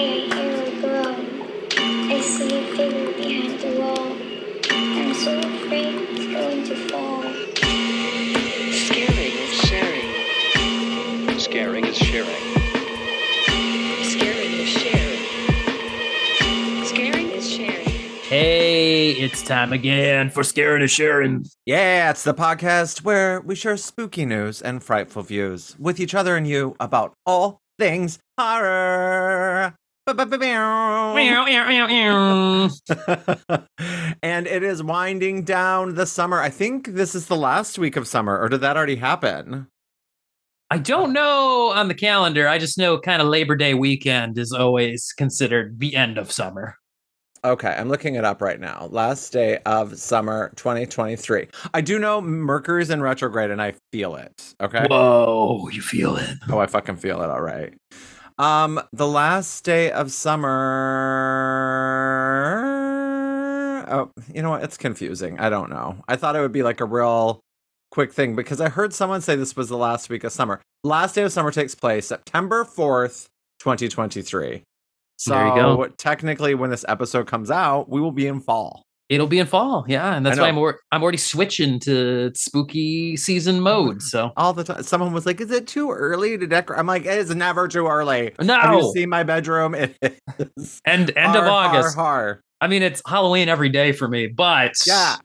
I hear a groan. I see a figure behind the wall. I'm so afraid it's going to fall. Scaring is sharing. Scaring is sharing. Scaring is sharing. Scaring is sharing. Hey, it's time again for Scaring and Sharing. Yeah, it's the podcast where we share spooky news and frightful views with each other and you about all things horror. and it is winding down the summer. I think this is the last week of summer, or did that already happen? I don't know on the calendar. I just know kind of Labor Day weekend is always considered the end of summer. Okay, I'm looking it up right now. Last day of summer 2023. I do know Mercury's in retrograde and I feel it. Okay. Whoa, you feel it. Oh, I fucking feel it. All right. Um, the last day of summer. Oh, you know what? It's confusing. I don't know. I thought it would be like a real quick thing because I heard someone say this was the last week of summer. Last day of summer takes place September 4th, 2023. So There you go. technically, when this episode comes out, we will be in fall. It'll be in fall, yeah, and that's why. I'm or- I'm already switching to spooky season mode. So All the time. Someone was like, Is it too early to decorate? I'm like, It is never too early. Have no, you seen my bedroom? It is. end end of Har, har, August. har. I mean, it's Halloween every day for me, but Yeah.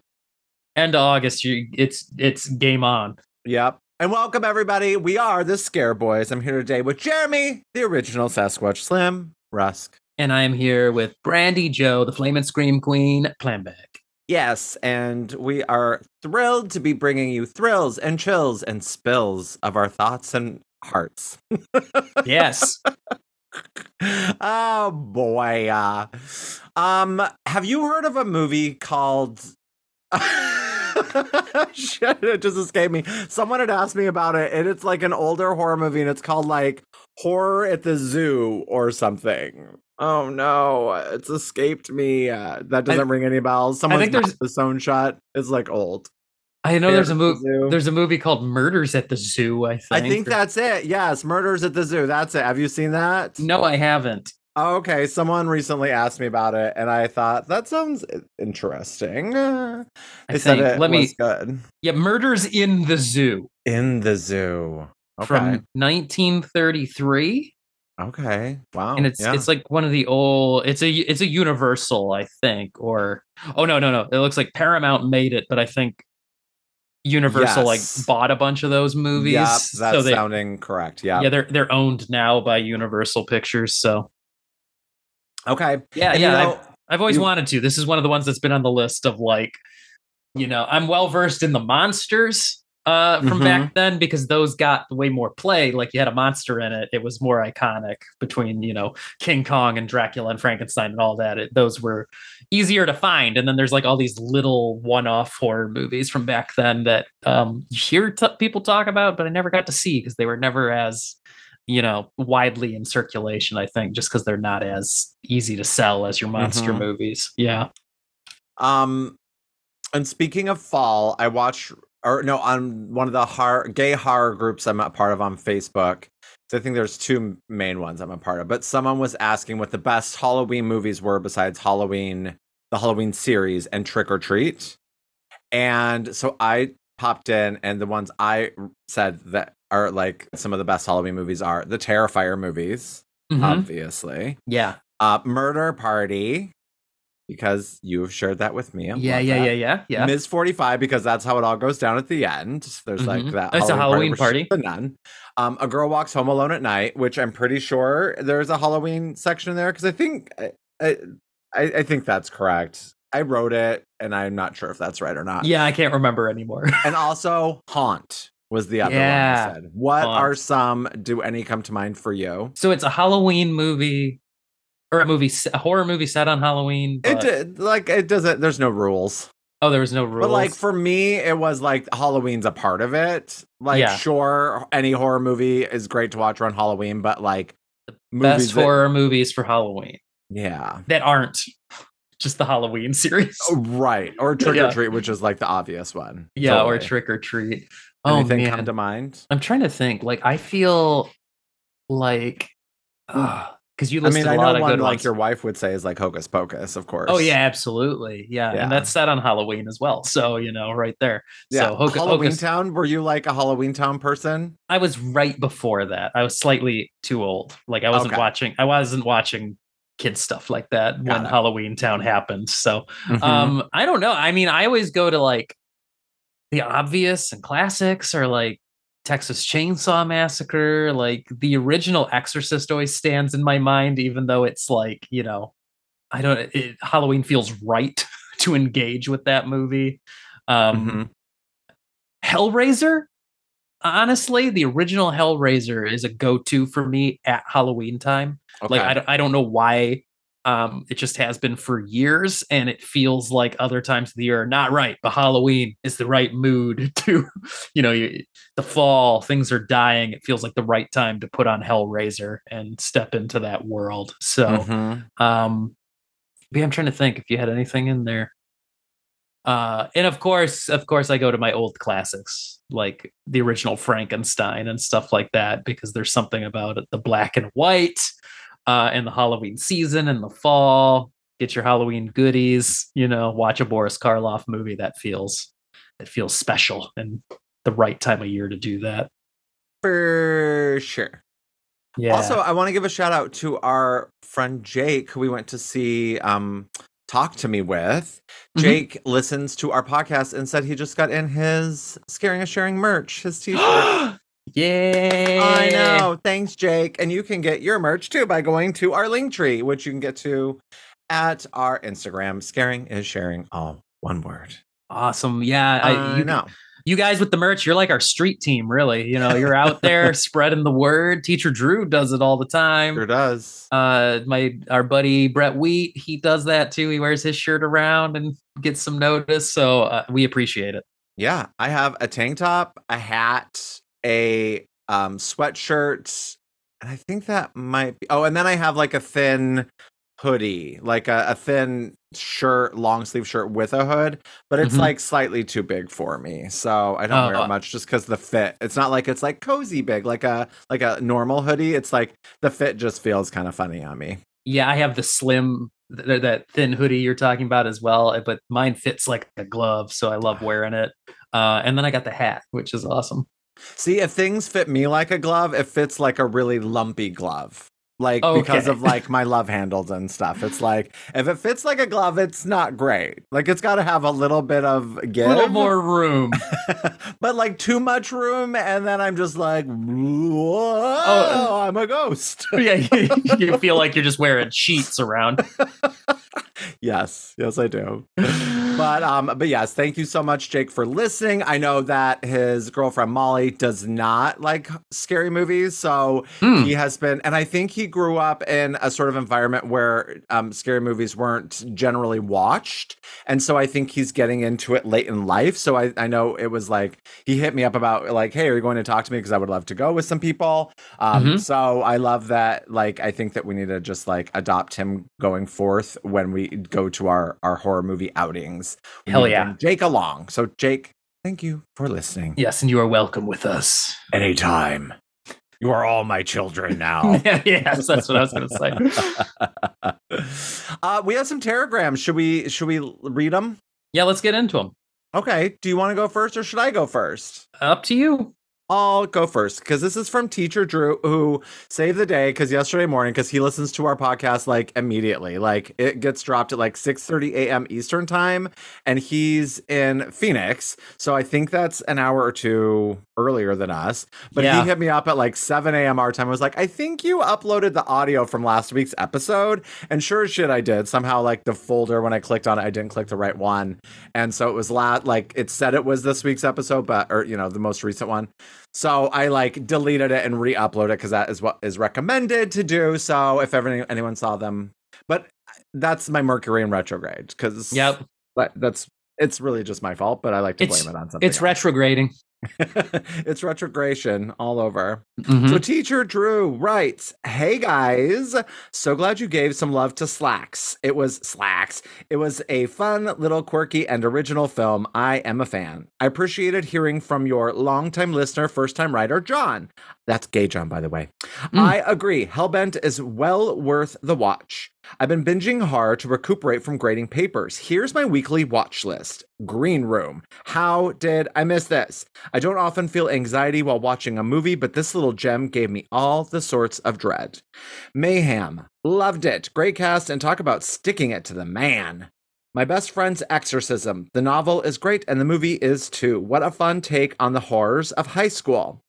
end of August, you it's it's game on. Yep. And welcome everybody. We are the Scare Boys. I'm here today with Jeremy, the original Sasquatch Slim, Rusk. And I am here with Brandy Joe, the Flame and Scream Queen, Planback. Yes, and we are thrilled to be bringing you thrills and chills and spills of our thoughts and hearts. Yes. oh boy. Uh, um, have you heard of a movie called Shit, it just escaped me. Someone had asked me about it, and it's like an older horror movie, and it's called like Horror at the Zoo or something. Oh no, it's escaped me. Uh, that doesn't ring any bells. Someone's think there's- mouth is shot. It's like old. I know there's a movie. the There's a movie called Murders at the Zoo. I think. I think or- that's it. Yes, Murders at the Zoo. That's it. Have you seen that? No, I haven't. Okay, someone recently asked me about it, and I thought that sounds interesting. Uh, I They said think. it Let me. good Yeah, Murders in the Zoo in the zoo. Okay, from 1933, okay, wow, and it's yeah. it's like one of the old. It's a it's a Universal, I think, or oh no no no, it looks like Paramount made it, but I think Universal Yes. like bought a bunch of those movies. Yep, that's so they, sounding correct. Yeah. yeah, they're they're owned now by Universal Pictures. So Okay. yeah, And, yeah. you I've- I've always You- wanted to. This is one of the ones that's been on the list of like, you know, I'm well versed in the monsters uh from Mhm. back then because those got way more play. Like you had a monster in it. It was more iconic between, you know, King Kong and Dracula and Frankenstein and all that. It, those were easier to find. And then there's like all these little one-off horror movies from back then that um you hear t- people talk about, but I never got to see because they were never as you know widely in circulation i think just because they're not as easy to sell as your monster Mhm. movies yeah Um, and speaking of fall, I watch or no on one of the horror, gay horror groups I'm a part of on Facebook. So I think there's two main ones I'm a part of. But someone was asking what the best Halloween movies were besides Halloween, the Halloween series, and Trick or Treat. And so I popped in, and the ones I said that are like some of the best Halloween movies are the Terrifier movies, Mhm. obviously. yeah Uh, Murder Party, because you've shared that with me. I yeah yeah that. yeah yeah yeah Ms. 45 because that's how it all goes down at the end. There's like Mhm. that. It's a Halloween party. The nun. Um, a girl walks home alone at night, which I'm pretty sure there's a Halloween section there because I think I, I I I think that's correct. I wrote it, and I'm not sure if that's right or not. yeah i can't remember anymore And also Haunt was the other Yeah. one I said. What Haunt. are some? Do any come to mind for you? so it's a halloween movie or a movie a horror movie set on halloween It did like it doesn't. There's no rules. oh there was no rules But like for me, it was like Halloween's a part of it. Like, Yeah. sure, any horror movie is great to watch on Halloween, but like best that- horror movies for halloween yeah, that aren't just the halloween series Oh, right, or Trick Yeah. or Treat, which is like the obvious one. yeah or trick or treat oh Anything man come to mind? I'm trying to think. Like, I feel like because you I mean, I a lot of one good like ones. your wife would say is like Hocus Pocus, of course. Oh yeah, absolutely. Yeah. Yeah. and that's set on Halloween as well. So you know, right there. yeah. So Hocus, Halloween Hocus- Town. Were you like a Halloween Town person? I was right before that. I was slightly too old. Like I wasn't Okay. watching. I wasn't watching kid stuff like that Got when it. Halloween Town happened. So Mhm. um, I don't know. I mean, I always go to like the obvious and classics, are like Texas Chainsaw Massacre. Like the original Exorcist always stands in my mind, even though it's like you know, I don't. It, Halloween feels right to engage with that movie. Um, Mhm. Hellraiser, honestly, the original Hellraiser is a go-to for me at Halloween time. Okay. Like I don't, I don't know why. Um, it just has been for years, and it feels like other times of the year are not right. But Halloween is the right mood to, you know, you, the fall. Things are dying. It feels like the right time to put on Hellraiser and step into that world. So, Mhm. um, yeah, I'm trying to think if you had anything in there. Uh, and of course, of course, I go to my old classics like the original Frankenstein and stuff like that because there's something about it, the black and white, uh, in the Halloween season in the fall. Get your Halloween goodies, you know, watch a Boris Karloff movie that feels that feels special and the right time of year to do that. For sure. Yeah. Also, I want to give a shout out to our friend Jake, who we went to see um, Talk to Me with. Mhm. Jake listens to our podcast and said he just got in his Scaring and Sharing merch, his t shirt. Yeah. I know. Thanks, Jake. And you can get your merch too by going to our link tree, which you can get to at our Instagram. Scaring is sharing, all one word. Awesome. Yeah. I, I you, know. you guys with the merch, you're like our street team, really. You know, you're out there spreading the word. Teacher Drew does it all the time. Sure does. Uh, my our buddy Brett Wheat, he does that too. He wears his shirt around and gets some notice. So uh, we appreciate it. Yeah, I have a tank top, a hat, a um, sweatshirt, and I think that might be. Oh, and then I have like a thin hoodie, like a, a thin shirt, long sleeve shirt with a hood, but it's Mhm. like slightly too big for me, so I don't wear it much just because the fit. It's not like it's like cozy big, like a like a normal hoodie. It's like the fit just feels kind of funny on me. Yeah, I have the slim, th- that thin hoodie you're talking about as well, uh, but mine fits like a glove, so I love wearing it. Uh, and then I got the hat, which is awesome. See, if things fit me like a glove, it fits like a really lumpy glove. Like because of like my love handles and stuff. It's like if it fits like a glove, it's not great. Like it's got to have a little bit of give, A little more room. but like too much room, and then I'm just like, oh. whoa, Oh. I'm a ghost. yeah, you feel like you're just wearing sheets around. yes, yes, I do. But um, but yes, thank you so much, Jake, for listening. I know that his girlfriend Molly does not like scary movies, so Hmm. he has been, and I think he grew up in a sort of environment where um, scary movies weren't generally watched, and so I think he's getting into it late in life. So I, I know it was like he hit me up about like, hey, are you going to talk to me because I would love to go with some people. Um, Mhm. So I love that. Like, I think that we need to just like adopt him going forth when we go to our our horror movie outings. We Hell yeah. Jake along. So Jake, thank you for listening. Yes, and you are welcome with us. Anytime. You are all my children now. yes, that's what I was going to say. uh, we have some telegrams. Should we should we read them? Yeah, let's get into them. Okay. Do you want to go first or should I go first? Up to you. I'll go first because this is from Teacher Drew, who saved the day because yesterday morning, because he listens to our podcast like immediately, like it gets dropped at like six thirty a.m. Eastern time, and he's in Phoenix, so I think that's an hour or two earlier than us. But Yeah. he hit me up at like seven a.m. our time. I was like, I think you uploaded the audio from last week's episode, and sure as shit, I did. Somehow, like the folder when I clicked on it, I didn't click the right one, and so it was la- like it said it was this week's episode, but or you know the most recent one. So I like deleted it and re-uploaded it because that is what is recommended to do. So if ever anyone saw them, but that's my Mercury in retrograde because Yep. but that's it's really just my fault. But I like to It's- blame it on something. It's else. retrograding. it's retrogression all over. Mhm. So, teacher Drew writes, Hey guys, so glad you gave some love to Slaxx. It was Slaxx. It was a fun, little, quirky, and original film. I am a fan. I appreciated hearing from your longtime listener, first time writer, John. That's gay John, by the way. Mm. I agree. Hellbent is well worth the watch. I've been binging hard to recuperate from grading papers. Here's my weekly watch list Green Room. How did I miss this? I don't often feel anxiety while watching a movie, but this little gem gave me all the sorts of dread. Mayhem. Loved it. Great cast and talk about sticking it to the man. My best friend's exorcism. The novel is great and the movie is too. What a fun take on the horrors of high school.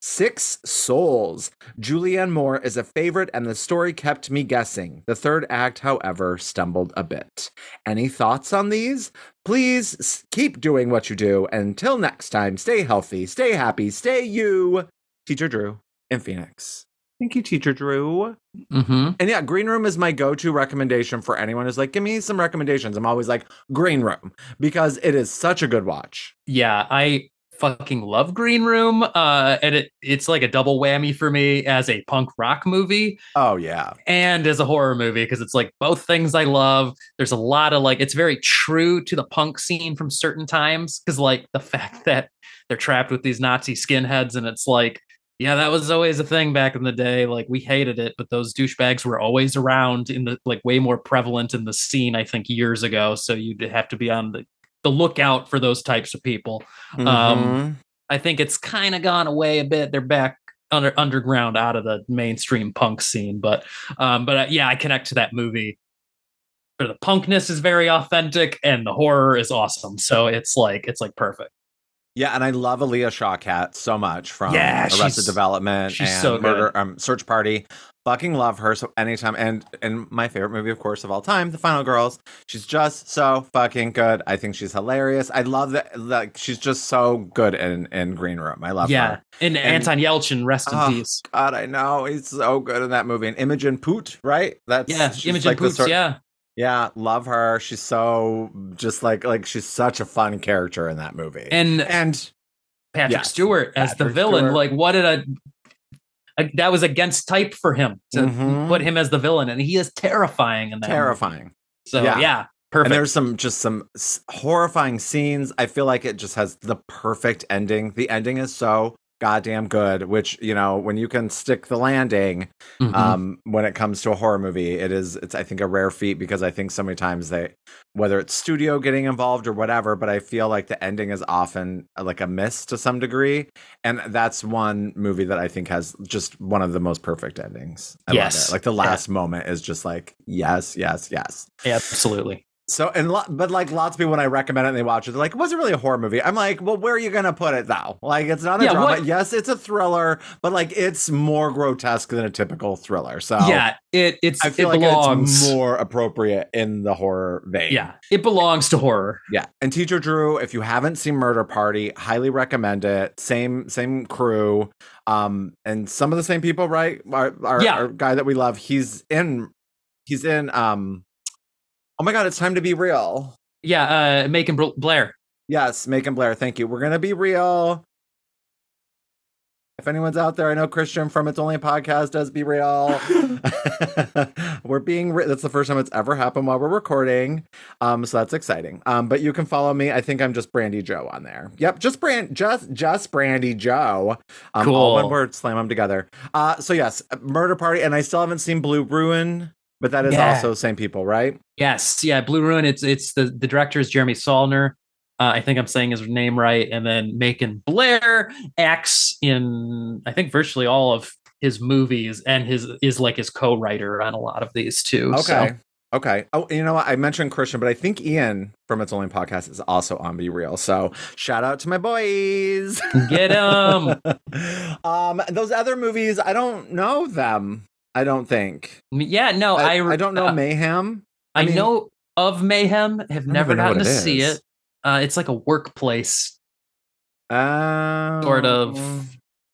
Six Souls. Julianne Moore is a favorite, and the story kept me guessing. The third act, however, stumbled a bit. Any thoughts on these? Please keep doing what you do. Until next time, stay healthy, stay happy, stay you. Teacher Drew in Phoenix. Thank you, Teacher Drew. Mhm. And yeah, Green Room is my go to recommendation for anyone who's like, give me some recommendations. I'm always like, Green Room, because it is such a good watch. Yeah, I fucking love Green Room. Uh, and it it's like a double whammy for me as a punk rock movie Oh, yeah. and as a horror movie because it's like both things I love. There's a lot of like it's very true to the punk scene from certain times because like the fact that they're trapped with these Nazi skinheads and it's like yeah, that was always a thing back in the day. Like we hated it, but those douchebags were always around in the like way more prevalent in the scene, I think, years ago. So you'd have to be on the, the lookout for those types of people. Um, Mhm. I think it's kind of gone away a bit. They're back under underground out of the mainstream punk scene, but um, but uh, yeah, I connect to that movie. But the punkness is very authentic, and the horror is awesome. So it's like it's like perfect. Yeah, and I love Alia Shawkat so much from Yeah, Arrested Development she's and so good. Murder um, Search Party. Fucking love her. So anytime and and my favorite movie, of course, of all time, The Final Girls. She's just so fucking good. I think she's hilarious. I love that. Like she's just so good in in Green Room. I love yeah, her. and, And- Anton Yelchin, rest in Oh, peace. God, I know he's so good in that movie. And Imogen Poot, right? That's Yeah, she's Imogen like the Poots. sort- yeah, yeah, love her. She's so just like like she's such a fun character in that movie. and and Patrick yes, Stewart as the villain. Stewart. Like, what did a- that was against type for him to Mhm. put him as the villain, and he is terrifying in that. movie. terrifying. So Yeah. yeah, perfect. And there's some just some horrifying scenes. I feel like it just has the perfect ending. The ending is so goddamn good, which, you know, when you can stick the landing Mhm. um when it comes to a horror movie, it is it's I think a rare feat because I think so many times they whether it's studio getting involved or whatever, but I feel like the ending is often uh, like a miss to some degree. And that's one movie that I think has just one of the most perfect endings. I Yes. love it. Like the Yeah. last moment is just like yes, yes, yes. Absolutely. So and lo- but like lots of people when I recommend it and they watch it, they're like, it "Was it really a horror movie?" I'm like, "Well, where are you gonna put it though? Like, it's not a Yeah, drama. what- Yes, it's a thriller, but like, it's more grotesque than a typical thriller. So yeah, it it's I feel it like belongs. it's more appropriate in the horror vein. yeah, it belongs to horror. yeah. And Teacher Drew, if you haven't seen Murder Party, highly recommend it. Same same crew, um, and some of the same people, right? Our, our, Yeah. our guy that we love, he's in, he's in. um Oh my god, it's time to be real. Yeah, uh, Macon Bl- Blair. Yes, Macon Blair, thank you. We're gonna be real. If anyone's out there, I know Christian from It's Only a Podcast does be real. we're being re- that's the first time it's ever happened while we're recording. Um, so that's exciting. Um, but you can follow me. I think I'm just Brandy Joe on there. Yep, just brand just just Brandy Joe. Um, all one Cool. word, slam them together. Uh, so yes, Murder Party, and I still haven't seen Blue Ruin, but that is Yeah. also same people, right? Yes, yeah, Blue Ruin. It's it's the the director is Jeremy Saulnier. Uh, I think I'm saying his name right, and then Macon Blair acts in I think virtually all of his movies, and his is like his co-writer on a lot of these too. Okay. so- Okay. Oh, you know what? I mentioned Christian, but I think Ian from It's Only Podcast is also on Be Real. So shout out to my boys. Get 'em. um, those other movies, I don't know them. I don't think. yeah, no, I, I I, don't know uh, Mayhem. I, I mean- know of Mayhem. Have don't never gotten to it see is. it. Uh, it's like a workplace Um, sort of.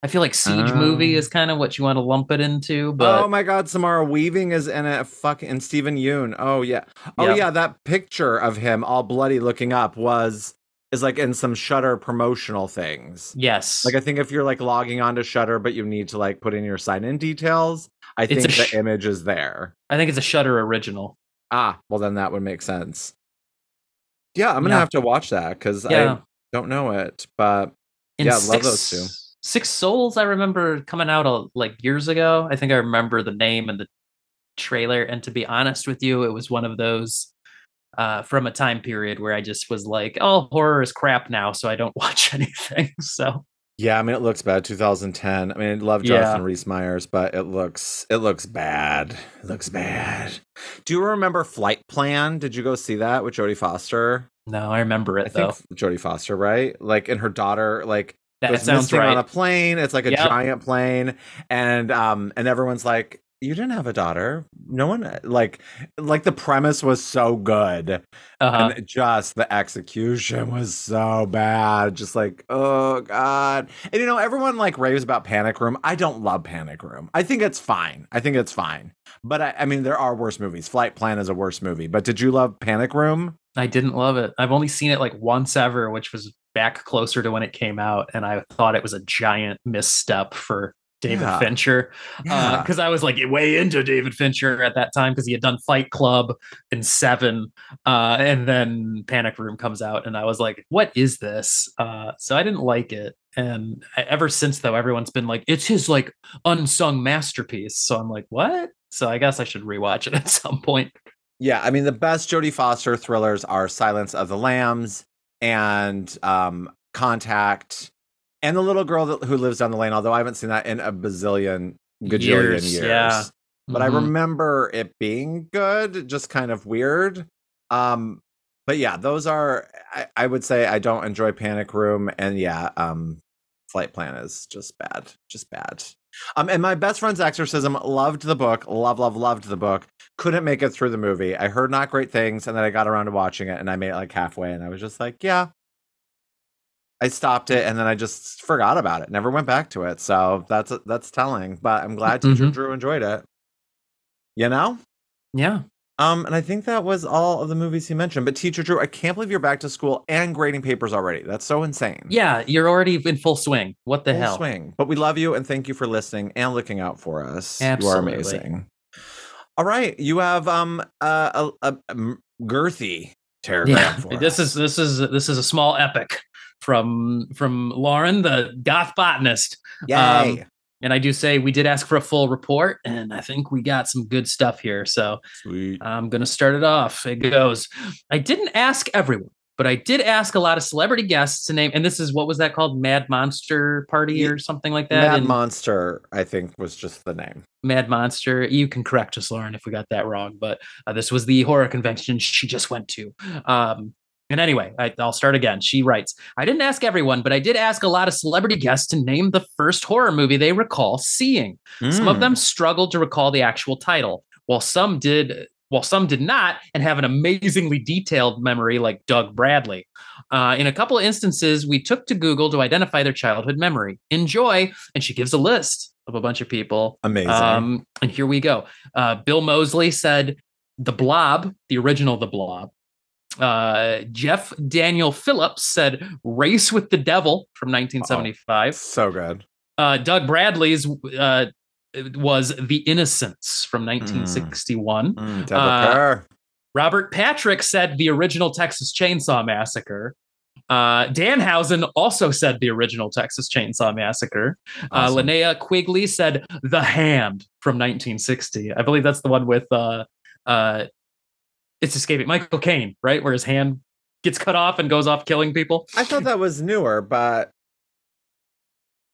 I feel like siege movie Oh. is kind of what you want to lump it into, but oh my God, Samara Weaving is in it. Fucking and Steven Yeun. Oh yeah. Oh Yep. yeah. That picture of him all bloody looking up was is like in some Shudder promotional things. Yes. Like I think if you're like logging onto Shudder, but you need to like put in your sign in details, I It's think a the image is there. I think it's a Shudder original. Ah, well then that would make sense. Yeah, I'm gonna Yeah. have to watch that because Yeah. I don't know it, but In Yeah, love those two. Six Souls, I remember coming out uh, like years ago. I think I remember the name and the trailer. And to be honest with you, it was one of those uh, from a time period where I just was like, "Oh, horror is crap now," so I don't watch anything. So yeah, I mean it looks bad. 2010. I mean, I love Yeah. Jonathan Rhys Meyers, but it looks it looks bad. It looks bad. Do you remember Flight Plan? Did you go see that with Jodie Foster? no, I remember it I though. think Jodie Foster, right? Like and her daughter, like That sounds right. on a plane. It's like a Yep. giant plane, and um, and everyone's like, "You didn't have a daughter." No one like, like the premise was so good, uh-huh. and just the execution was so bad. Just like, oh god. And you know, everyone like raves about Panic Room. I don't love Panic Room. I think it's fine. I think it's fine. But I, I mean, there are worse movies. Flight Plan is a worse movie. But did you love Panic Room? I didn't love it. I've only seen it like once ever, which was back closer to when it came out, and I thought it was a giant misstep for David Yeah. Fincher Yeah. because I was like way into David Fincher at that time because he had done Fight Club and Seven, uh, and then Panic Room comes out, and I was like, "What is this?" Uh, so I didn't like it, and ever since though, everyone's been like, "It's his like unsung masterpiece." So I'm like, "What?" So I guess I should rewatch it at some point. Yeah, I mean the best Jodie Foster thrillers are Silence of the Lambs and um, Contact, and the little girl that, who lives down the lane. Although I haven't seen that in a bazillion gajillion years. Years, yeah. But I Mhm. remember it being good, just kind of weird. Um, but yeah, those are. I, I would say I don't enjoy Panic Room, and yeah, um, Flight Plan is just bad, just bad. Um, and my best friend's exorcism loved the book, love, love, loved the book. Couldn't make it through the movie. I heard not great things, and then I got around to watching it, and I made it like halfway, and I was just like, yeah. I stopped it, and then I just forgot about it. Never went back to it. So that's that's telling. But I'm glad Teacher Mhm. Drew enjoyed it. You know. yeah. Um, and I think that was all of the movies he mentioned. But Teacher Drew, I can't believe you're back to school and grading papers already. That's so insane. Yeah, you're already in full swing. What the Full hell? swing. But we love you and thank you for listening and looking out for us. You are amazing. All right, you have um a, a, a girthy paragraph. for this us. is this is this is a small epic from from Lauren, the goth botanist. yay. um, And I do say we did ask for a full report, and I think we got some good stuff here. So Sweet. I'm going to start it off. It goes I didn't ask everyone, but I did ask a lot of celebrity guests to name, and this is what was that called? Mad Monster Party or something like that? Mad in- Monster, I think, was just the name. Mad Monster. You can correct us, Lauren, if we got that wrong, but uh, this was the horror convention she just went to. Um, and anyway, I, I'll start again. She writes I didn't ask everyone, but I did ask a lot of celebrity guests to name the first horror movie they recall seeing. Some of Mm. them struggled to recall the actual title, while some did. While some did not and have an amazingly detailed memory, like Doug Bradley. Uh, in a couple of instances, we took to Google to identify their childhood memory. Enjoy. And she gives a list of a bunch of people Amazing. um, and here we go. Uh, Bill Moseley said The Blob, the original The Blob. Uh, Jeff Daniel Phillips said Race with the Devil from 1975. so good. Uh, Doug Bradley's uh, was The Innocents from 1961. Mm, Deborah Uh, Robert Patrick said the original Texas Chainsaw Massacre. Uh, Danhausen also said the original Texas Chainsaw Massacre. Uh, Linnea Quigley said The Hand from 1960. I believe that's the one with uh, uh, it's escaping Michael Caine, right? Where his hand gets cut off and goes off killing people. I thought that was newer, but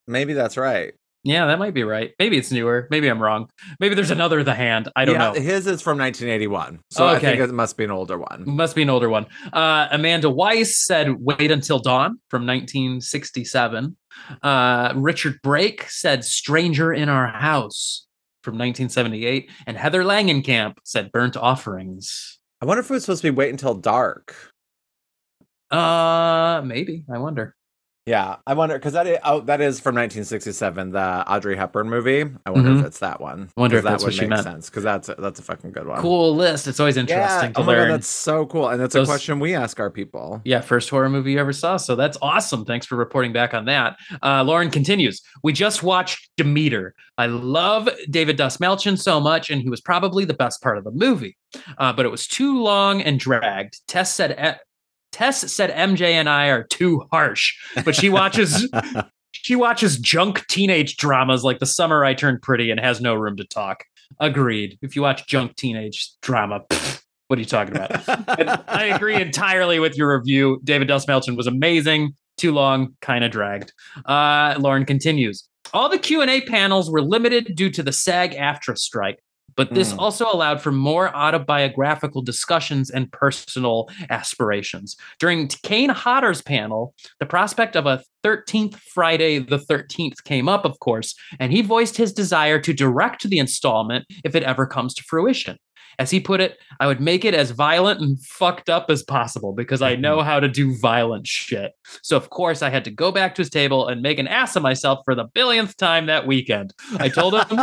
maybe that's right. Yeah, that might be right. Maybe it's newer. Maybe I'm wrong. Maybe there's another The Hand. I don't Yeah, know. His is from 1981, so I think it must be an older one. Must be an older one. Uh, Amanda Wyss said "Wait Until Dawn" from 1967. Uh, Richard Brake said "Stranger in Our House" from 1978, and Heather Langenkamp said "Burnt Offerings." I wonder if it was supposed to be wait until dark. Uh, maybe. I wonder. Yeah, I wonder because that is, oh that is from 1967, the Audrey Hepburn movie. I wonder Mhm. if it's that one. I wonder if that that's what would she make meant. sense because that's a, that's a fucking good one. Cool list. It's always Yeah. interesting to oh my learn. god, that's so cool, and that's Those- a question we ask our people. Yeah, first horror movie you ever saw. So that's awesome. Thanks for reporting back on that. Uh, Lauren continues. We just watched Demeter. I love David Dastmalchian so much, and he was probably the best part of the movie. Uh, but it was too long and dragged. Tess said. Tess said MJ and I are too harsh, but she watches she watches junk teenage dramas like The Summer I Turned Pretty and has no room to talk. Agreed. If you watch junk teenage drama, pfft, what are you talking about? I agree entirely with your review. David Dustmelton was amazing. Too long, kind of dragged. Uh, Lauren continues. All the Q and A panels were limited due to the SAG-AFTRA strike, but this Mm. also allowed for more autobiographical discussions and personal aspirations. During Kane Hodder's panel, the prospect of a 13th Friday the 13th came up, of course, and he voiced his desire to direct the installment if it ever comes to fruition. As he put it, I would make it as violent and fucked up as possible because I know how to do violent shit. So, of course, I had to go back to his table and make an ass of myself for the billionth time that weekend. I told him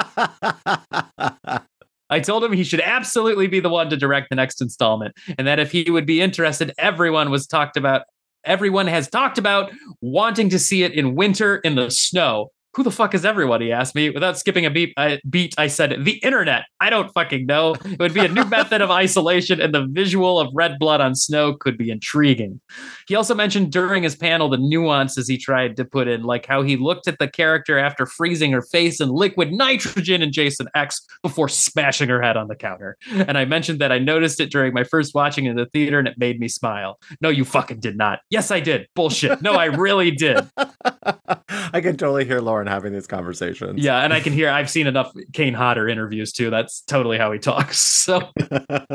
I told him he should absolutely be the one to direct the next installment, and that if he would be interested, everyone was talked about. Everyone has talked about wanting to see it in winter in the snow. Who the fuck is everyone? He asked me. Without skipping a beat, I, beat, I said, "The internet." I don't fucking know. It would be a new method of isolation, and the visual of red blood on snow could be intriguing. He also mentioned during his panel the nuances he tried to put in, like how he looked at the character after freezing her face in liquid nitrogen in Jason X before smashing her head on the counter. And I mentioned that I noticed it during my first watching in the theater and it made me smile. No, you fucking did not. Yes, I did. Bullshit. No, I really did. I can totally hear Lauren having these conversations. Yeah, and I can hear I've seen enough Kane Hodder interviews too. That's totally how he talks. So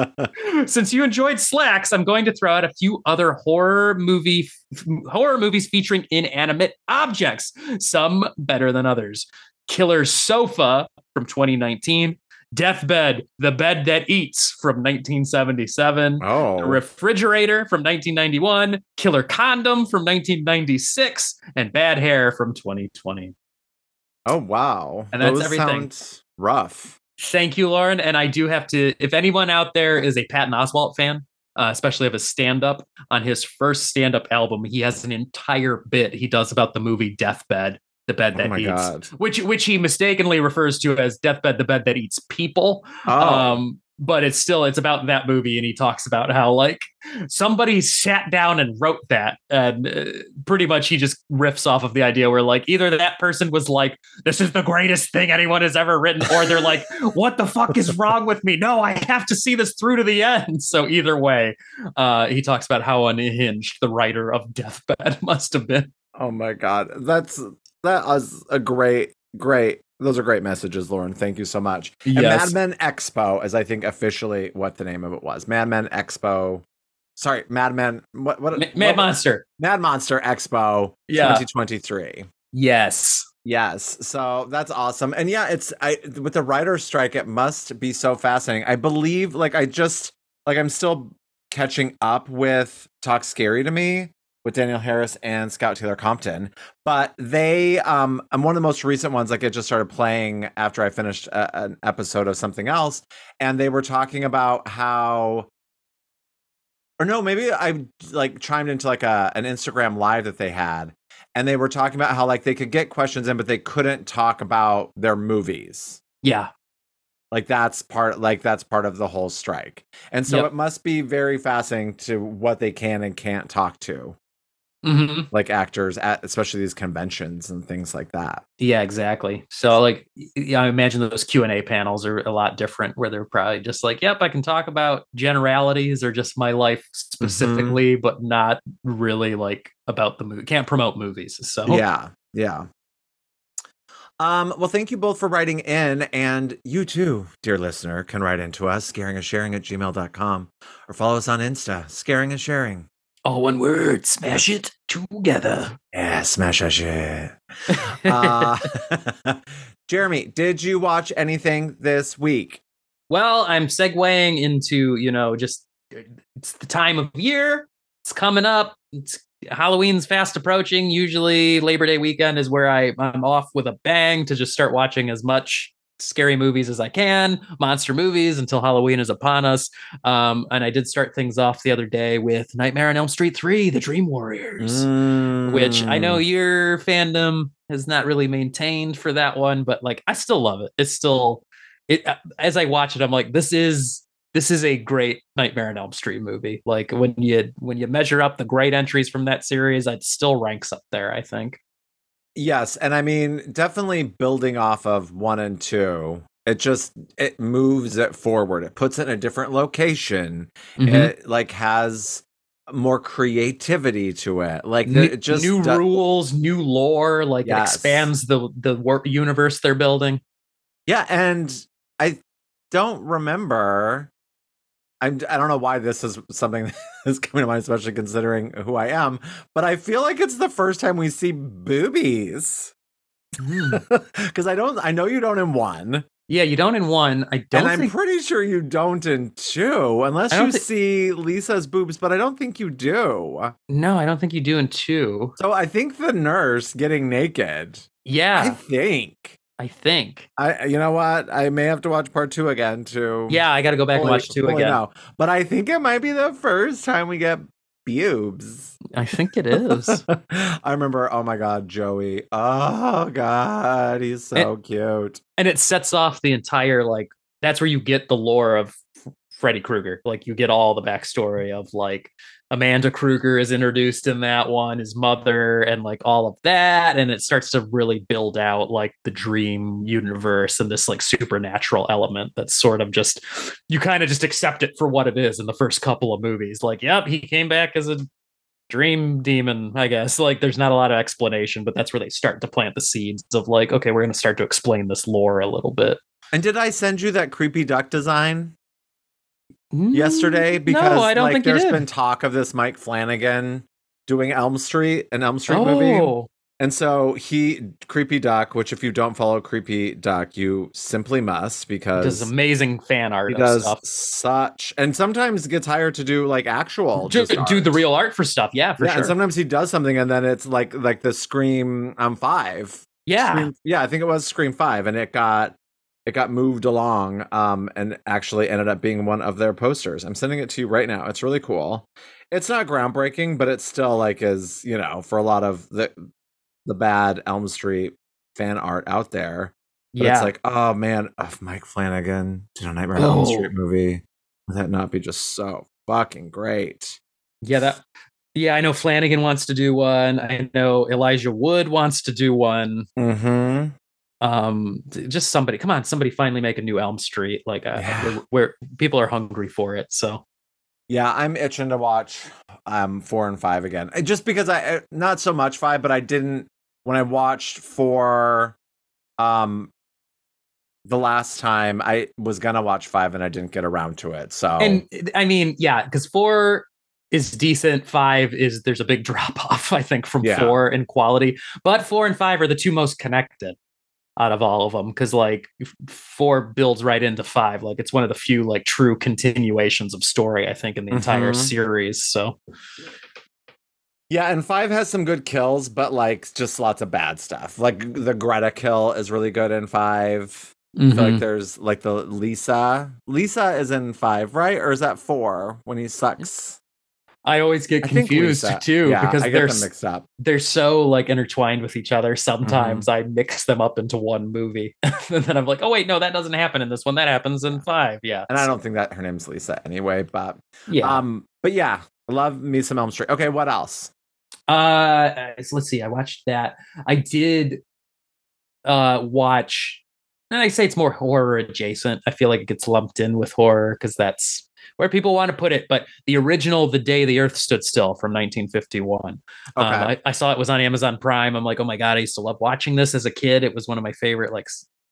since you enjoyed Slaxx, I'm going to throw out a few other horror movie f- horror movies featuring inanimate objects, some better than others. Killer Sofa from 2019, Deathbed, The Bed That Eats from 1977. The oh, Refrigerator from 1991, Killer Condom from 1996, and Bad Hair from 2020. oh wow. And that's Those everything. rough. Thank you, Lauren. And I do have to, if anyone out there is a Patton Oswalt fan, uh, especially of his stand up, on his first stand up album, he has an entire bit he does about the movie Deathbed, the bed Oh that my eats, god. which which he mistakenly refers to as Deathbed, the bed that eats people. Oh, Um, but it's still it's about that movie, and he talks about how like somebody sat down and wrote that, and uh, pretty much he just riffs off of the idea where like either that person was like, "This is the greatest thing anyone has ever written," or they're like, "What the fuck is wrong with me? No, I have to see this through to the end." So either way, uh, he talks about how unhinged the writer of Deathbed must have been. oh my god. That's that was a great, great. Those are great messages, Lauren. Thank you so much. And Mad Men Expo is, I think, officially what the name of it was. Mad Men Expo. Sorry, Mad Men. What? What? Ma- what- Mad Monster. Mad Monster Expo. Yeah. 2023. Yes. Yes, so that's awesome, and yeah, it's I with the writer's strike, it must be so fascinating. I believe, like, I just like I'm still catching up with Talk Scary to Me with Daniel Harris and Scout Taylor Compton, but they, um, I'm one of the most recent ones. Like, it just started playing after I finished a, an episode of something else, and they were talking about how. Or no, maybe I like chimed into like a an Instagram live that they had, and they were talking about how like they could get questions in but they couldn't talk about their movies Yeah. like that's part like that's part of the whole strike and so Yep. it must be very fascinating to what they can and can't talk to hmm like actors at especially these conventions and things like that Yeah, exactly. So like yeah, I imagine those Q&A panels are a lot different where they're probably just like, "Yep, I can talk about generalities or just my life specifically, but not really like about the movie. Can't promote movies." So yeah yeah um, well, thank you both for writing in. And you too, dear listener, can write into us, scaring and sharing at gmail.com, or follow us on Insta, scaring and sharing. All one word, smash it together. Yeah, smash that shit. Uh, Jeremy, did you watch anything this week? Well, I'm segueing into, you know, just it's the time of year. It's coming up. It's Halloween's fast approaching. Usually Labor Day weekend is where I, I'm off with a bang to just start watching as much scary movies as I can, monster movies until Halloween is upon us. Um, and I did start things off the other day with Nightmare on Elm Street 3, The Dream Warriors, which I know Mm. your fandom has not really maintained for that one, but like I still love it. It's still it as I watch it, I'm like, this is this is a great Nightmare on Elm Street movie. Like when you when you measure up the great entries from that series, it still ranks up there, I think. Yes, and I mean definitely building off of one and two. It just it moves it forward. It puts it in a different location. Mhm. It like has more creativity to it. Like New- it just new rules, new lore, like it expands the the wor- universe they're building. Yeah, and I don't remember. I'm, I don't know why this is something that's coming to mind, especially considering who I am. But I feel like it's the first time we see boobies hmm. because I don't. I know you don't in one, Yeah, you don't in one. I don't and I'm think pretty sure you don't in two, unless you thi- see Lisa's boobs. But I don't think you do. no, I don't think you do in two. So I think the nurse getting naked. Yeah, I think. I think. I. You know what? I may have to watch part two again too. Yeah, I got to go back and watch two again. know. But I think it might be the first time we get boobs. I think it is. I remember, oh my god, Joey. Oh god, he's so cute. and it sets off the entire like that's where you get the lore of Freddy Krueger. Like you get all the backstory of like Amanda Krueger is introduced in that one, his mother, and like all of that, and it starts to really build out like the dream universe and this like supernatural element that's sort of just you kind of just accept it for what it is in the first couple of movies. Like, yep, he came back as a dream demon, I guess. Like there's not a lot of explanation, but that's where they start to plant the seeds of like, okay, we're gonna start to explain this lore a little bit. And did I send you that creepy duck design yesterday? Because Mm, no, I don't like think there's been talk of this Mike Flanagan doing Elm Street, an Elm Street movie. oh, And so he Creepy Duck, which if you don't follow Creepy Duck, you simply must he because does amazing fan art he does stuff. such and sometimes gets hired to do like actual Do, just do the real art for stuff, yeah, for yeah, and sometimes he does something and then it's like like the Scream um five. yeah, Scream- yeah, I think it was Scream five, and it got it got moved along um and actually ended up being one of their posters. I'm sending it to you right now. It's really cool. It's not groundbreaking, but it's still like is, you know, for a lot of the the bad Elm Street fan art out there. But yeah. it's like, oh man, if Mike Flanagan did a Nightmare on Elm Oh. Street movie, would that not be just so fucking great? yeah, that. Yeah, I know Flanagan wants to do one. I know Elijah Wood wants to do one. Mm-hmm. Um, just somebody, come on, somebody finally make a new Elm Street. Like, uh, Yeah. where, where people are hungry for it. So Yeah, I'm itching to watch um four and five again. Uh, Just because I uh, not so much five, but I didn't when I watched four um the last time I was gonna watch five and I didn't get around to it. So and I mean, yeah, because four is decent. Five is there's a big drop off, I think, from Yeah. four in quality. But four and five are the two most connected out of all of them because like four builds right into five. Like it's one of the few like true continuations of story, I think, in the entire Mhm. series. So yeah, and five has some good kills, but like just lots of bad stuff. Like the Greta kill is really good in five. I feel Mm-hmm. like there's like the Lisa. Lisa is in five, right? Or is that four when he sucks? I always get confused too yeah, because they're mixed up. they're so like intertwined with each other. Sometimes Mm-hmm. I mix them up into one movie, and then I'm like, oh wait, no, that doesn't happen in this one. That happens in five. Yeah, And I don't think that her name's Lisa anyway, but Yeah. um, but yeah, I love me some Elm Street. Okay, what else? Uh, let's see. I watched that. I did uh watch. And I say it's more horror adjacent. I feel like it gets lumped in with horror because that's where people want to put it. But the original "The Day the Earth Stood Still" from 1951. Okay, Um, I, I saw it was on Amazon Prime. I'm like, oh my god, I used to love watching this as a kid. It was one of my favorite like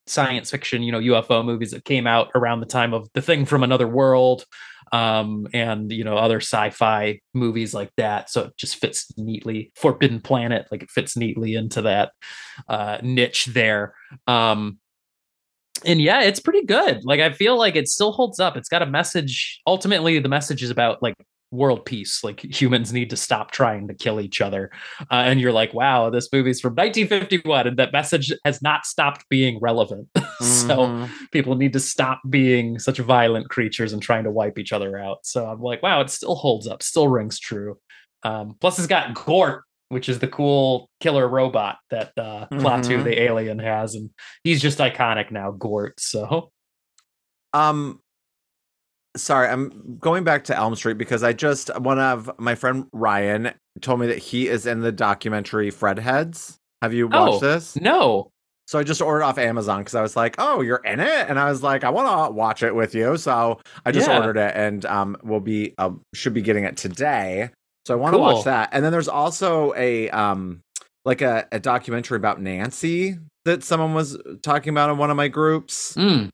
science fiction, you know, UFO movies that came out around the time of The Thing from Another World, um, and you know other sci-fi movies like that. So it just fits neatly. Forbidden Planet, like it fits neatly into that uh, niche there. Um, and yeah, it's pretty good. Like I feel like it still holds up. It's got a message. Ultimately, the message is about like world peace. Like humans need to stop trying to kill each other. Uh, and you're like, wow, this movie's from 1951, and that message has not stopped being relevant. so Mhm. people need to stop being such violent creatures and trying to wipe each other out. So I'm like, wow, it still holds up, still rings true. Um, plus, it's got Gort, which is the cool killer robot that uh, Klaatu, Mhm. the alien, has, and he's just iconic now, Gort. So Um, sorry, I'm going back to Elm Street because I just one of my friend Ryan told me that he is in the documentary Fred Heads. Have you watched Oh, this? no, So I just ordered off Amazon because I was like, "Oh, you're in it," and I was like, "I want to watch it with you." So I just Yeah. ordered it, and um, we'll be uh, should be getting it today. So I want to Cool. watch that. And then there's also a um, like a, a documentary about Nancy that someone was talking about in one of my groups. Mm,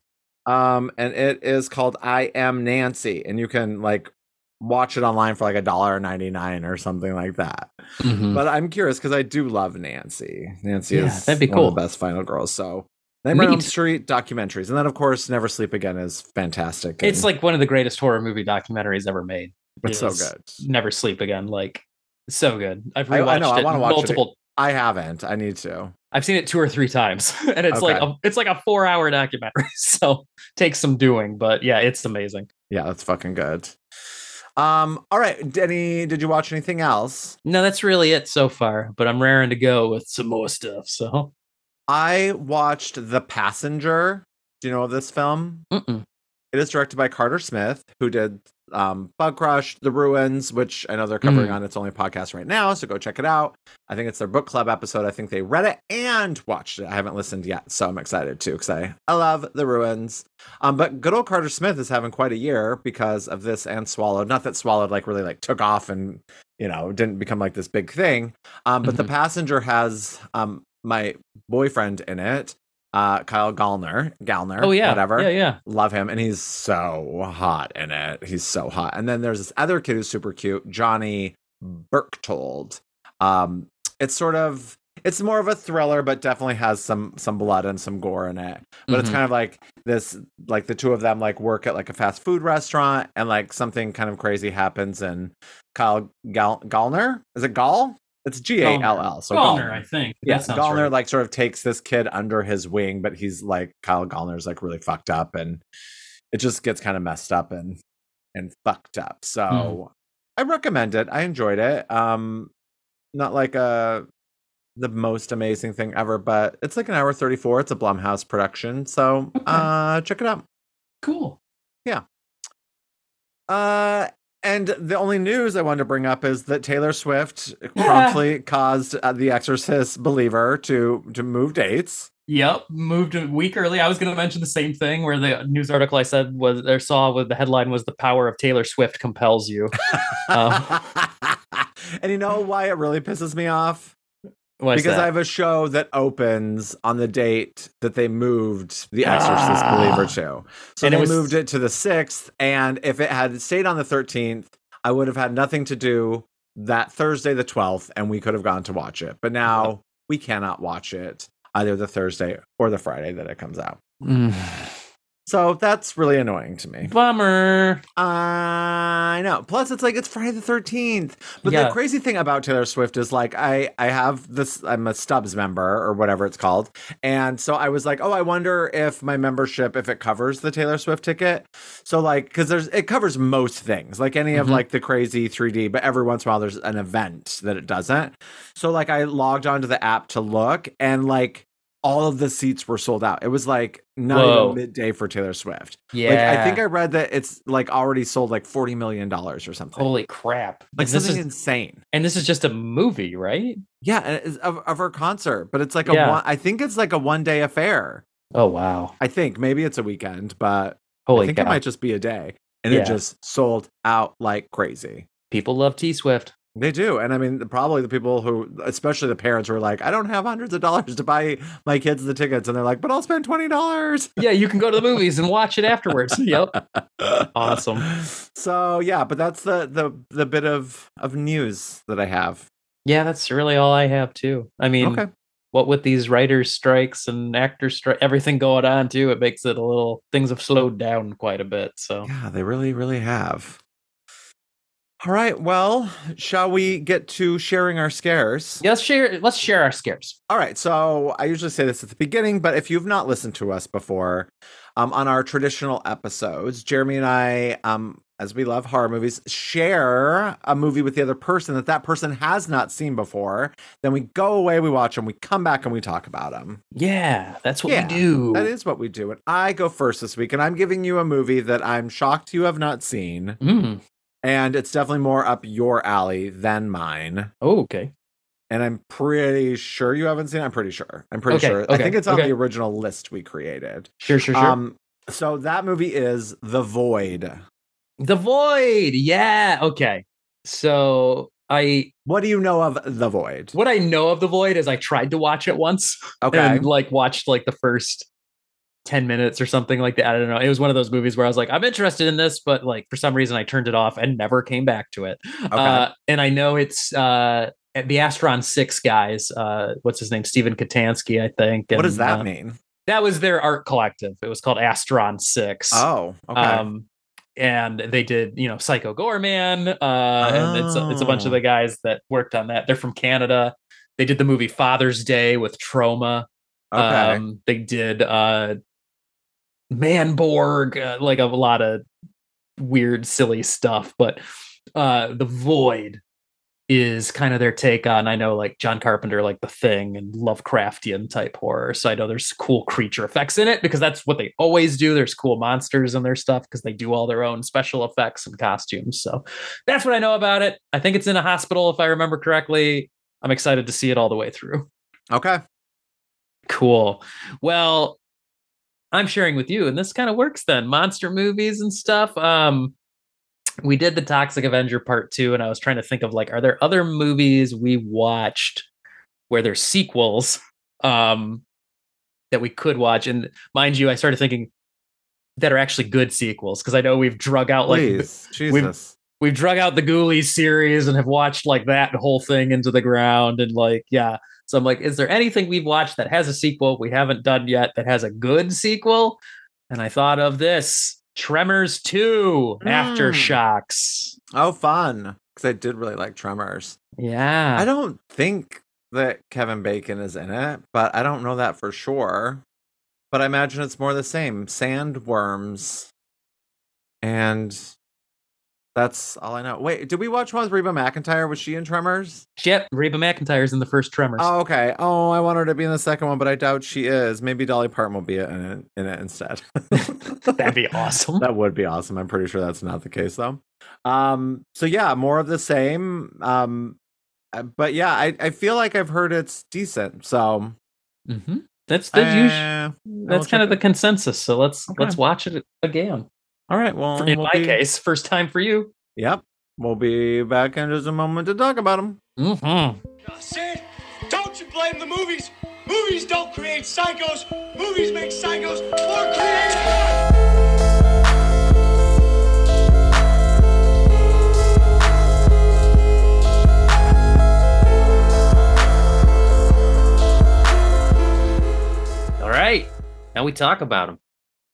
Um, and it is called I Am Nancy, and you can like watch it online for like a dollar ninety nine or something like that. mhm. But I'm curious because I do love Nancy. Nancy Yeah, is that'd be one of cool. the best Final Girls. So Nightmare on Elm Street documentaries, and then of course Never Sleep Again is fantastic. it's and like one of the greatest horror movie documentaries ever made. It's so good. Never Sleep Again, like so good. I've I- rewatched I know, I it watch it. multiple. I haven't. I need to. I've seen it two or three times, and it's like a, it's like a four hour documentary. So takes some doing, but yeah, it's amazing. Yeah, that's fucking good. Um. All right, Denny. Did you watch anything else? No, that's really it so far. But I'm raring to go with some more stuff. So I watched The Passenger. Do you know of this film? Mm-mm. It is directed by Carter Smith, who did um, Bug Crush, The Ruins, which I know they're covering Mm. on its only podcast right now. So go check it out. I think it's their book club episode. I think they read it and watched it. I haven't listened yet, so I'm excited too because I, I love The Ruins. Um, but good old Carter Smith is having quite a year because of this and Swallowed. Not that Swallowed like really like took off and you know didn't become like this big thing. Um, but The Mhm. Passenger has um my boyfriend in it, uh, Kyle Gallner. Gallner. oh yeah, whatever yeah, yeah. love him and he's so hot in it he's so hot and then there's this other kid who's super cute johnny berchtold um it's sort of it's more of a thriller but definitely has some some blood and some gore in it but it's Mhm. kind of like this like the two of them like work at like a fast food restaurant and like something kind of crazy happens and kyle Gal- gallner is it gall it's g-a-l-l so Gallner, I think. yeah, Gallner right. like sort of takes this kid under his wing, but he's like Kyle Gallner's like really fucked up, and it just gets kind of messed up and and fucked up. So I recommend it. I enjoyed it. Um, not like a the most amazing thing ever, but it's like an hour thirty four. It's a Blumhouse production, so Okay. uh, check it out. cool. Yeah. Uh, and the only news I wanted to bring up is that Taylor Swift promptly caused uh, the Exorcist believer to to move dates. Yep, moved a week early. I was going to mention the same thing where the news article I said was or saw with the headline was the power of Taylor Swift compels you. Um, and you know why it really pisses me off? What's because that? I have a show that opens on the date that they moved The Exorcist Ah. Believer to. So And it they was- moved it to the 6th. And if it had stayed on the 13th, I would have had nothing to do that Thursday, the 12th, and we could have gone to watch it. But now we cannot watch it either the Thursday or the Friday that it comes out. So that's really annoying to me. Bummer. I know. Plus, it's like it's Friday the Thirteenth. But Yeah. the crazy thing about Taylor Swift is like I I have this. I'm a Stubs member or whatever it's called, and so I was like, oh, I wonder if my membership if it covers the Taylor Swift ticket. So like, because there's it covers most things, like any of Mhm. like the crazy 3D, but every once in a while there's an event that it doesn't. So like, I logged onto the app to look, and like. All of the seats were sold out. It was like not Whoa. even midday for Taylor Swift. Yeah. Like I think I read that it's like already sold like forty million dollars or something. Holy crap! like And this something is insane. and this is just a movie, right? Yeah, of, of her concert, but it's like a Yeah. one. I think it's like a one day affair. Oh wow! I think maybe it's a weekend, but Holy I think cow! it might just be a day, and Yeah. it just sold out like crazy. People love T Swift. They do, and I mean, probably the people who, especially the parents, were like, "I don't have hundreds of dollars to buy my kids the tickets," and they're like, "But I'll spend twenty dollars." Yeah, you can go to the movies and watch it afterwards. yep. Awesome. So yeah, but that's the the the bit of of news that I have. Yeah, that's really all I have too. I mean, Okay. what with these writers' strikes and actor strike, everything going on too, it makes it a little. Things have slowed down quite a bit. So Yeah, they really, really have. All right. Well, shall we get to sharing our scares? Yeah, let's share. Let's share our scares. All right. So I usually say this at the beginning, but if you've not listened to us before, um, on our traditional episodes, Jeremy and I, um, as we love horror movies, share a movie with the other person that that person has not seen before. Then we go away, we watch them, we come back, and we talk about them. Yeah, that's what Yeah, we do. That is what we do. And I go first this week, and I'm giving you a movie that I'm shocked you have not seen. Mm. And it's definitely more up your alley than mine. Oh, okay. And I'm pretty sure you haven't seen it. I'm pretty sure. I'm pretty Okay, sure. I think it's on okay. the original list we created. Sure, sure, sure. Um, so that movie is The Void. the Void. Yeah. Okay. So I, What do you know of The Void? what I know of the Void is I tried to watch it once. Okay. and like watched like the first 10 minutes or something like that. I don't know. It was one of those movies where I was like, I'm interested in this, but like for some reason I turned it off and never came back to it. Uh, and I know it's uh the Astron Six guys, uh what's his name? Stephen Katansky, I think. what does that uh, mean? That was their art collective. It was called Astron Six. Oh, okay. Um, and they did, you know, Psycho Goreman, uh, and it's a, it's a bunch of Oh. the guys that worked on that. They're from Canada. They did the movie Father's Day with Troma. okay. Um, they did uh, Manborg, uh, like a lot of weird, silly stuff. But uh, the Void is kind of their take on. I know, like John Carpenter, like The Thing and Lovecraftian type horror. So I know there's cool creature effects in it because that's what they always do. There's cool monsters in their stuff because they do all their own special effects and costumes. So that's what I know about it. I think it's in a hospital, if I remember correctly. I'm excited to see it all the way through. okay. Cool. Well, I'm sharing with you, and this kind of works then. Monster movies and stuff. Um, we did the Toxic Avenger Part Two, and I was trying to think of like, are there other movies we watched where there's sequels um that we could watch? And mind you, I started thinking that are actually good sequels because I know we've drug out like Please. Jesus. we've drug out the Ghoulies series and have watched like that whole thing into the ground and like yeah. So I'm like, is there anything we've watched that has a sequel we haven't done yet that has a good sequel? And I thought of this Tremors 2 Mm. Aftershocks. Oh, fun. Because I did really like Tremors. Yeah. I don't think that Kevin Bacon is in it, but I don't know that for sure. But I imagine it's more the same sandworms. And that's all I know. Wait, did we watch one with Reba McEntire? Was she in Tremors? Yep, Reba McEntire's in the first Tremors. Oh, okay. Oh, I want her to be in the second one, but I doubt she is. Maybe Dolly Parton will be in it, in it instead. That'd be awesome. that would be awesome. I'm pretty sure that's not the case though. Um, so yeah, more of the same. Um, uh, but yeah, I, I feel like I've heard it's decent. So hmm That's usual. uh, That's kind of it. the consensus. So let's Okay. let's watch it again. All right. Well, In we'll my be- case, first time for you. yep, we'll be back in just a moment to talk about them. Mm-hmm. Sid, don't you blame the movies. Movies don't create psychos. Movies make psychos more creative. All right. Now we talk about them.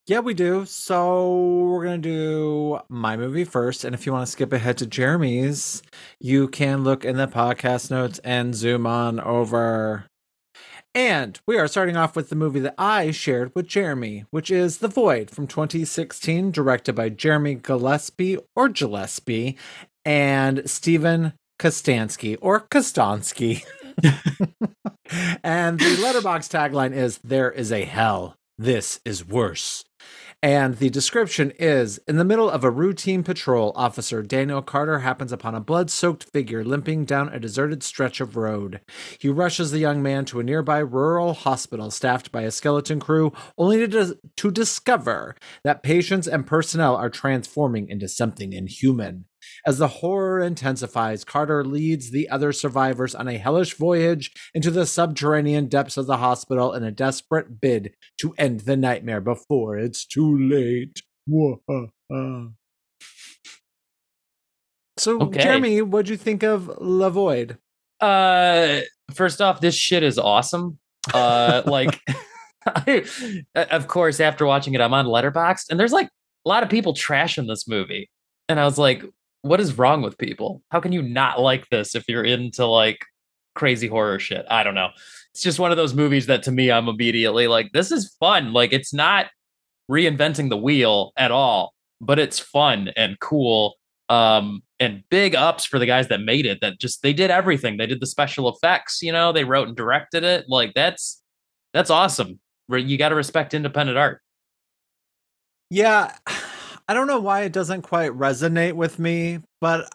Yeah, we do. So we're gonna do my movie first, and if you want to skip ahead to Jeremy's, you can look in the podcast notes and zoom on over. And we are starting off with the movie that I shared with Jeremy, which is The Void from 2016, directed by Jeremy Gillespie or Gillespie and Steven Kostanski or Kostanski. and the Letterboxd tagline is There is a hell. This is worse. And the description is In the middle of a routine patrol, Officer Daniel Carter happens upon a blood soaked figure limping down a deserted stretch of road. He rushes the young man to a nearby rural hospital staffed by a skeleton crew, only to, dis- to discover that patients and personnel are transforming into something inhuman. As the horror intensifies, Carter leads the other survivors on a hellish voyage into the subterranean depths of the hospital in a desperate bid to end the nightmare before it's too late. So, Okay. Jeremy, what'd you think of La Void? Uh, first off, this shit is awesome. Uh, like, I, of course, after watching it, I'm on Letterboxd, and there's like a lot of people trashing this movie, and I was like, what is wrong with people? How can you not like this if you're into like crazy horror shit? I don't know. It's just one of those movies that to me I'm immediately like this is fun. Like it's not reinventing the wheel at all, but it's fun and cool. Um and big ups for the guys that made it that just they did everything. They did the special effects, you know, they wrote and directed it. Like that's that's awesome. You got to respect independent art. Yeah, I don't know why it doesn't quite resonate with me, but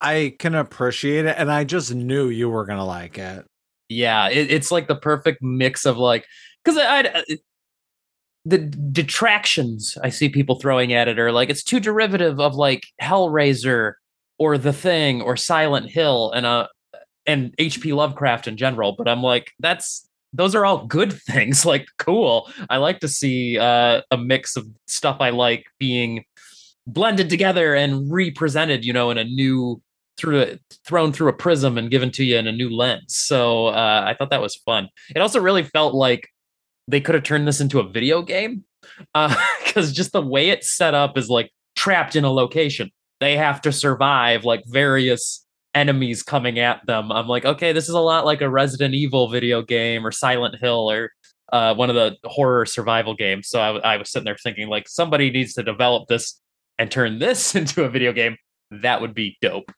I can appreciate it, and I just knew you were gonna like it. yeah it, it's like the perfect mix of like because I, I the detractions i see people throwing at it are like it's too derivative of like hellraiser or the thing or silent hill and uh and hp lovecraft in general but i'm like that's those are all good things like cool. I like to see uh a mix of stuff i like being blended together and represented you know in a new through it thrown through a prism and given to you in a new lens. So uh, i thought that was fun. It also really felt like they could have turned this into a video game because just the way it's set up is like trapped in a location. They have to survive like various enemies coming at them. I'm like okay this is a lot like a resident evil video game or silent hill or uh, one of the horror survival games. So I, I was sitting there thinking like somebody needs to develop this and turn this into a video game. That would be dope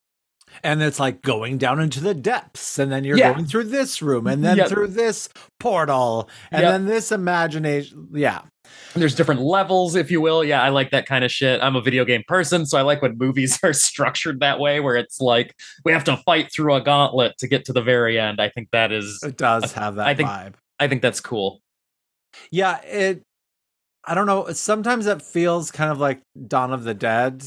And it's like going down into the depths, and then you're Yeah. going through this room, and then Yep. through this portal, and Yep. then this imagination. Yeah, there's different levels if you will yeah i like that kind of shit i'm a video game person so i like when movies are structured that way where it's like we have to fight through a gauntlet to get to the very end i think that is it does have that I think- vibe. i think that's cool Yeah, it. I don't know. Sometimes it feels kind of like Dawn of the Dead.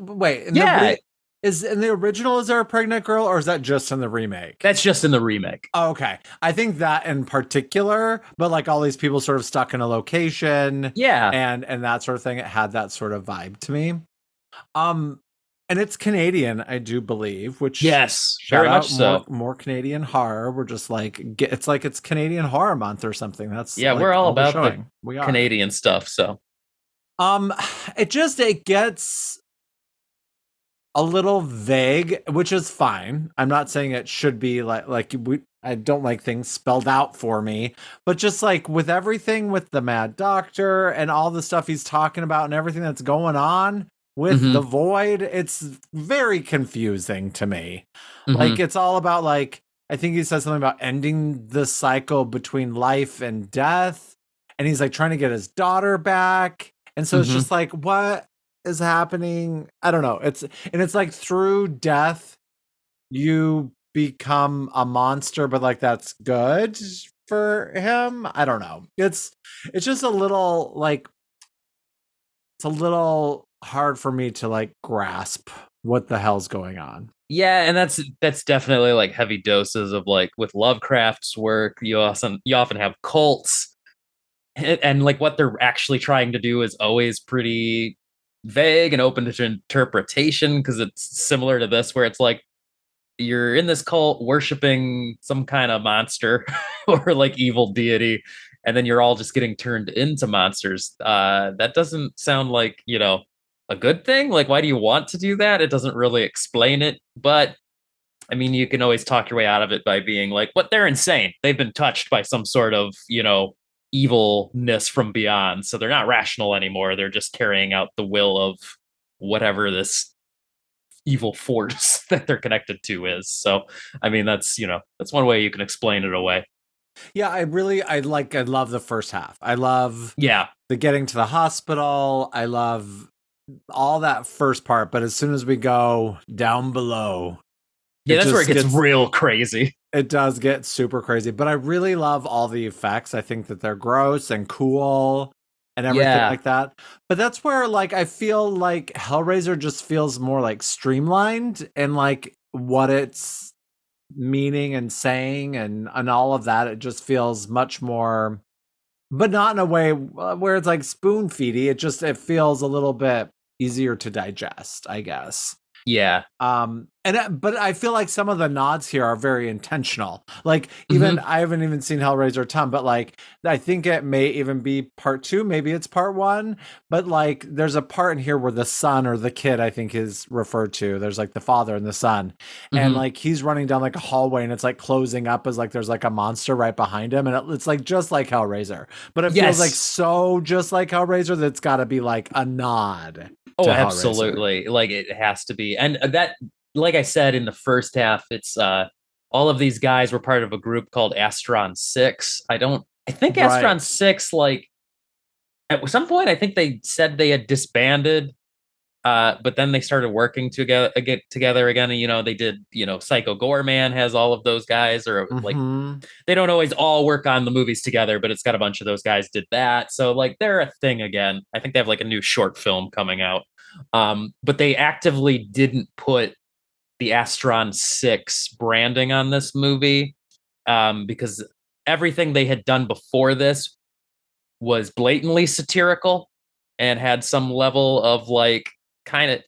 Wait, in Yeah. The, is in the original? Is there a pregnant girl, or is that just in the remake? that's just in the remake Oh, okay, I think that in particular, but like all these people sort of stuck in a location yeah and and that sort of thing. It had that sort of vibe to me. Um, and it's Canadian, I do believe. Which yes very much so more, more Canadian horror. We're just like get, it's like it's Canadian Horror Month or something. That's Yeah, like, we're all about the showing. we are canadian stuff so Um, it just it gets a little vague, which is fine. I'm not saying it should be like like we. I don't like things spelled out for me, but just like with everything with the Mad Doctor and all the stuff he's talking about and everything that's going on with Mhm. the Void, it's very confusing to me. mhm. Like it's all about like I think he says something about ending the cycle between life and death, and he's like trying to get his daughter back, and so it's Mhm. just like what is happening? I don't know. It's and it's like through death, you become a monster, but like that's good for him. I don't know. It's it's just a little like it's a little hard for me to like grasp what the hell's going on. yeah and that's that's definitely like heavy doses of like with lovecraft's work you often you often have cults and, and like what they're actually trying to do is always pretty vague and open to interpretation because it's similar to this where it's like you're in this cult worshiping some kind of monster or like evil deity and then you're all just getting turned into monsters. Uh that doesn't sound like you know a good thing. Like why do you want to do that? It doesn't really explain it. But i mean you can always talk your way out of it by being like what they're insane. They've been touched by some sort of you know evilness from beyond. So they're not rational anymore. They're just carrying out the will of whatever this evil force that they're connected to is. So i mean that's you know that's one way you can explain it away. Yeah, I really I like I love the first half. I love yeah. the getting to the hospital. I love all that first part, but as soon as we go down below, yeah that's where it gets, gets- real crazy it does get super crazy. But I really love all the effects. I think that they're gross and cool and everything Yeah. like that. But that's where like I feel like Hellraiser just feels more like streamlined and like what it's meaning and saying and and all of that. It just feels much more but not in a way uh, where it's like spoon feedy. It just it feels a little bit easier to digest, I guess. Yeah. Um, and but I feel like some of the nods here are very intentional. Like even I haven't even seen Hellraiser ton, but like I think it may even be part two. Maybe it's part one. But like there's a part in here where the son or the kid I think is referred to. There's like the father and the son, and Mhm. like he's running down like a hallway and it's like closing up as like there's like a monster right behind him, and it, it's like just like Hellraiser. But it Yes. feels like so just like Hellraiser that's got to be like a nod. Oh, Hellraiser. absolutely. Like it has to be. And that, like I said in the first half, it's uh all of these guys were part of a group called Astron Six. I don't. I think Right. Astron Six, like at some point, I think they said they had disbanded. Uh, but then they started working together again together again. And you know, they did, you know, Psycho Goreman has all of those guys, or like Mhm. they don't always all work on the movies together, but it's got a bunch of those guys did that. So like they're a thing again. I think they have like a new short film coming out. Um, but they actively didn't put the Astron 6 branding on this movie um, because everything they had done before this was blatantly satirical and had some level of like kind of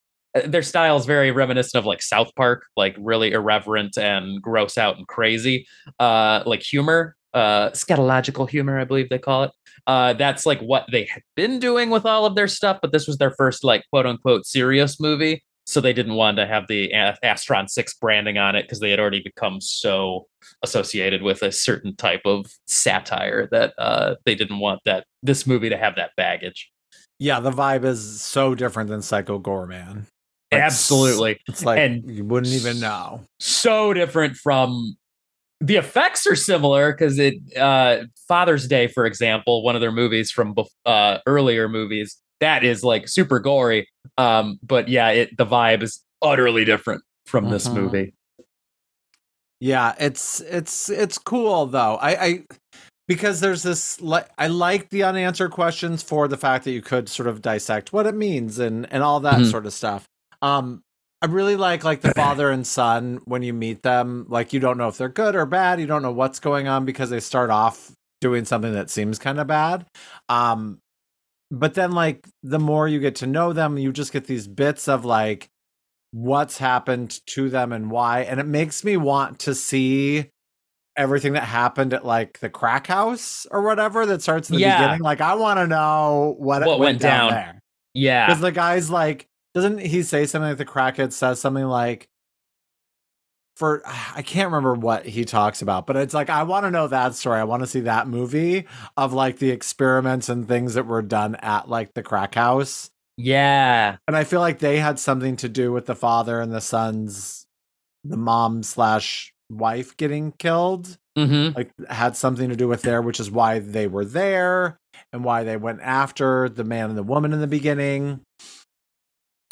their style is very reminiscent of like South Park, like really irreverent and gross out and crazy, uh, like humor, uh, scatological humor, I believe they call it. Uh, that's like what they had been doing with all of their stuff, but this was their first like quote unquote serious movie, so they didn't want to have the Astron Six branding on it because they had already become so associated with a certain type of satire that uh, they didn't want that this movie to have that baggage. Yeah, the vibe is so different than Psycho Goreman. Like, Absolutely. It's like And- you wouldn't even know. so different from the effects are similar because it uh father's day for example one of their movies from uh earlier movies that is like super gory um but yeah it the vibe is utterly different from this Mhm. movie Yeah, it's it's it's cool though. I I because there's this like I like the unanswered questions for the fact that you could sort of dissect what it means and and all that Mhm. sort of stuff. Um I really like like the father and son when you meet them, like you don't know if they're good or bad, you don't know what's going on because they start off doing something that seems kind of bad. Um but then like the more you get to know them, you just get these bits of like what's happened to them and why and it makes me want to see everything that happened at like the crack house or whatever that starts in the Yeah. beginning like i want to know what, What went, went down, down. there yeah because the guy's like doesn't he say something like the crackhead says something like for i can't remember what he talks about but it's like i want to know that story i want to see that movie of like the experiments and things that were done at like the crack house yeah and I feel like they had something to do with the father and the son's, the mom slash wife getting killed. hmm Like had something to do with there, which is why they were there and why they went after the man and the woman in the beginning.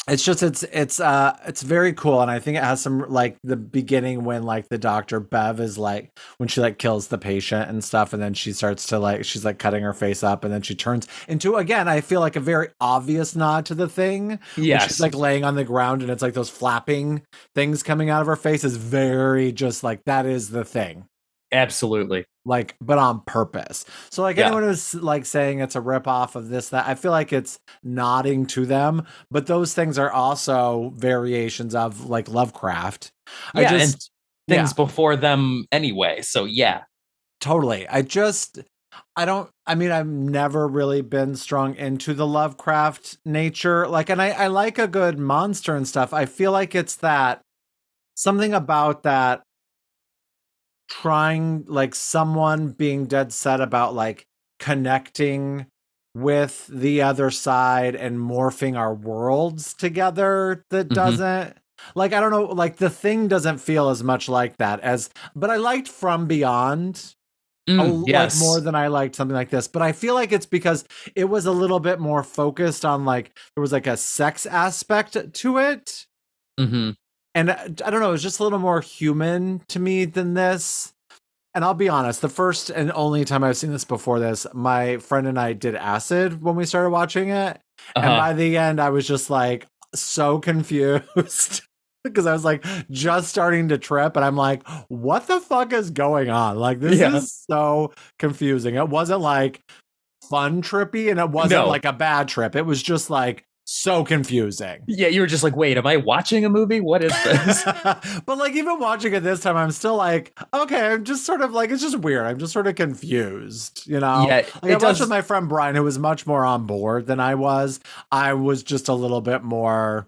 It's just it's it's uh it's very cool and I think it has some like the beginning when like the doctor Bev is like when she like kills the patient and stuff and then she starts to like she's like cutting her face up and then she turns into again I feel like a very obvious nod to the thing yes she's like laying on the ground and it's like those flapping things coming out of her face is very just like that is the thing. Absolutely like but on purpose so like Yeah. anyone who's like saying it's a rip off of this that i feel like it's nodding to them but those things are also variations of like lovecraft i Yeah, and just things yeah. before them anyway so yeah Totally. I just I don't I mean I've never really been strong into the Lovecraft nature. Like and I I like a good monster and stuff. I feel like it's that something about that trying like someone being dead set about like connecting with the other side and morphing our worlds together that Mhm. doesn't like I don't know like the thing doesn't feel as much like that as but I liked From Beyond a Mm, l- yes like more than I liked something like this. But I feel like it's because it was a little bit more focused on like there was like a sex aspect to it. hmm And I don't know, it was just a little more human to me than this. And I'll be honest, the first and only time I've seen this before this, my friend and I did acid when we started watching it. And Uh-huh. by the end, I was just like so confused because I was like just starting to trip. And I'm like, what the fuck is going on? Like, this Yeah. is so confusing. It wasn't like fun trippy and it wasn't No. like a bad trip. It was just like so confusing. Yeah, you were just like, wait, am I watching a movie? What is this? but like even watching it this time, I'm still like, okay, I'm just sort of like it's just weird. I'm just sort of confused, you know. yeah, Like I it watched does. with my friend Brian, who was much more on board than I was. I was just a little bit more.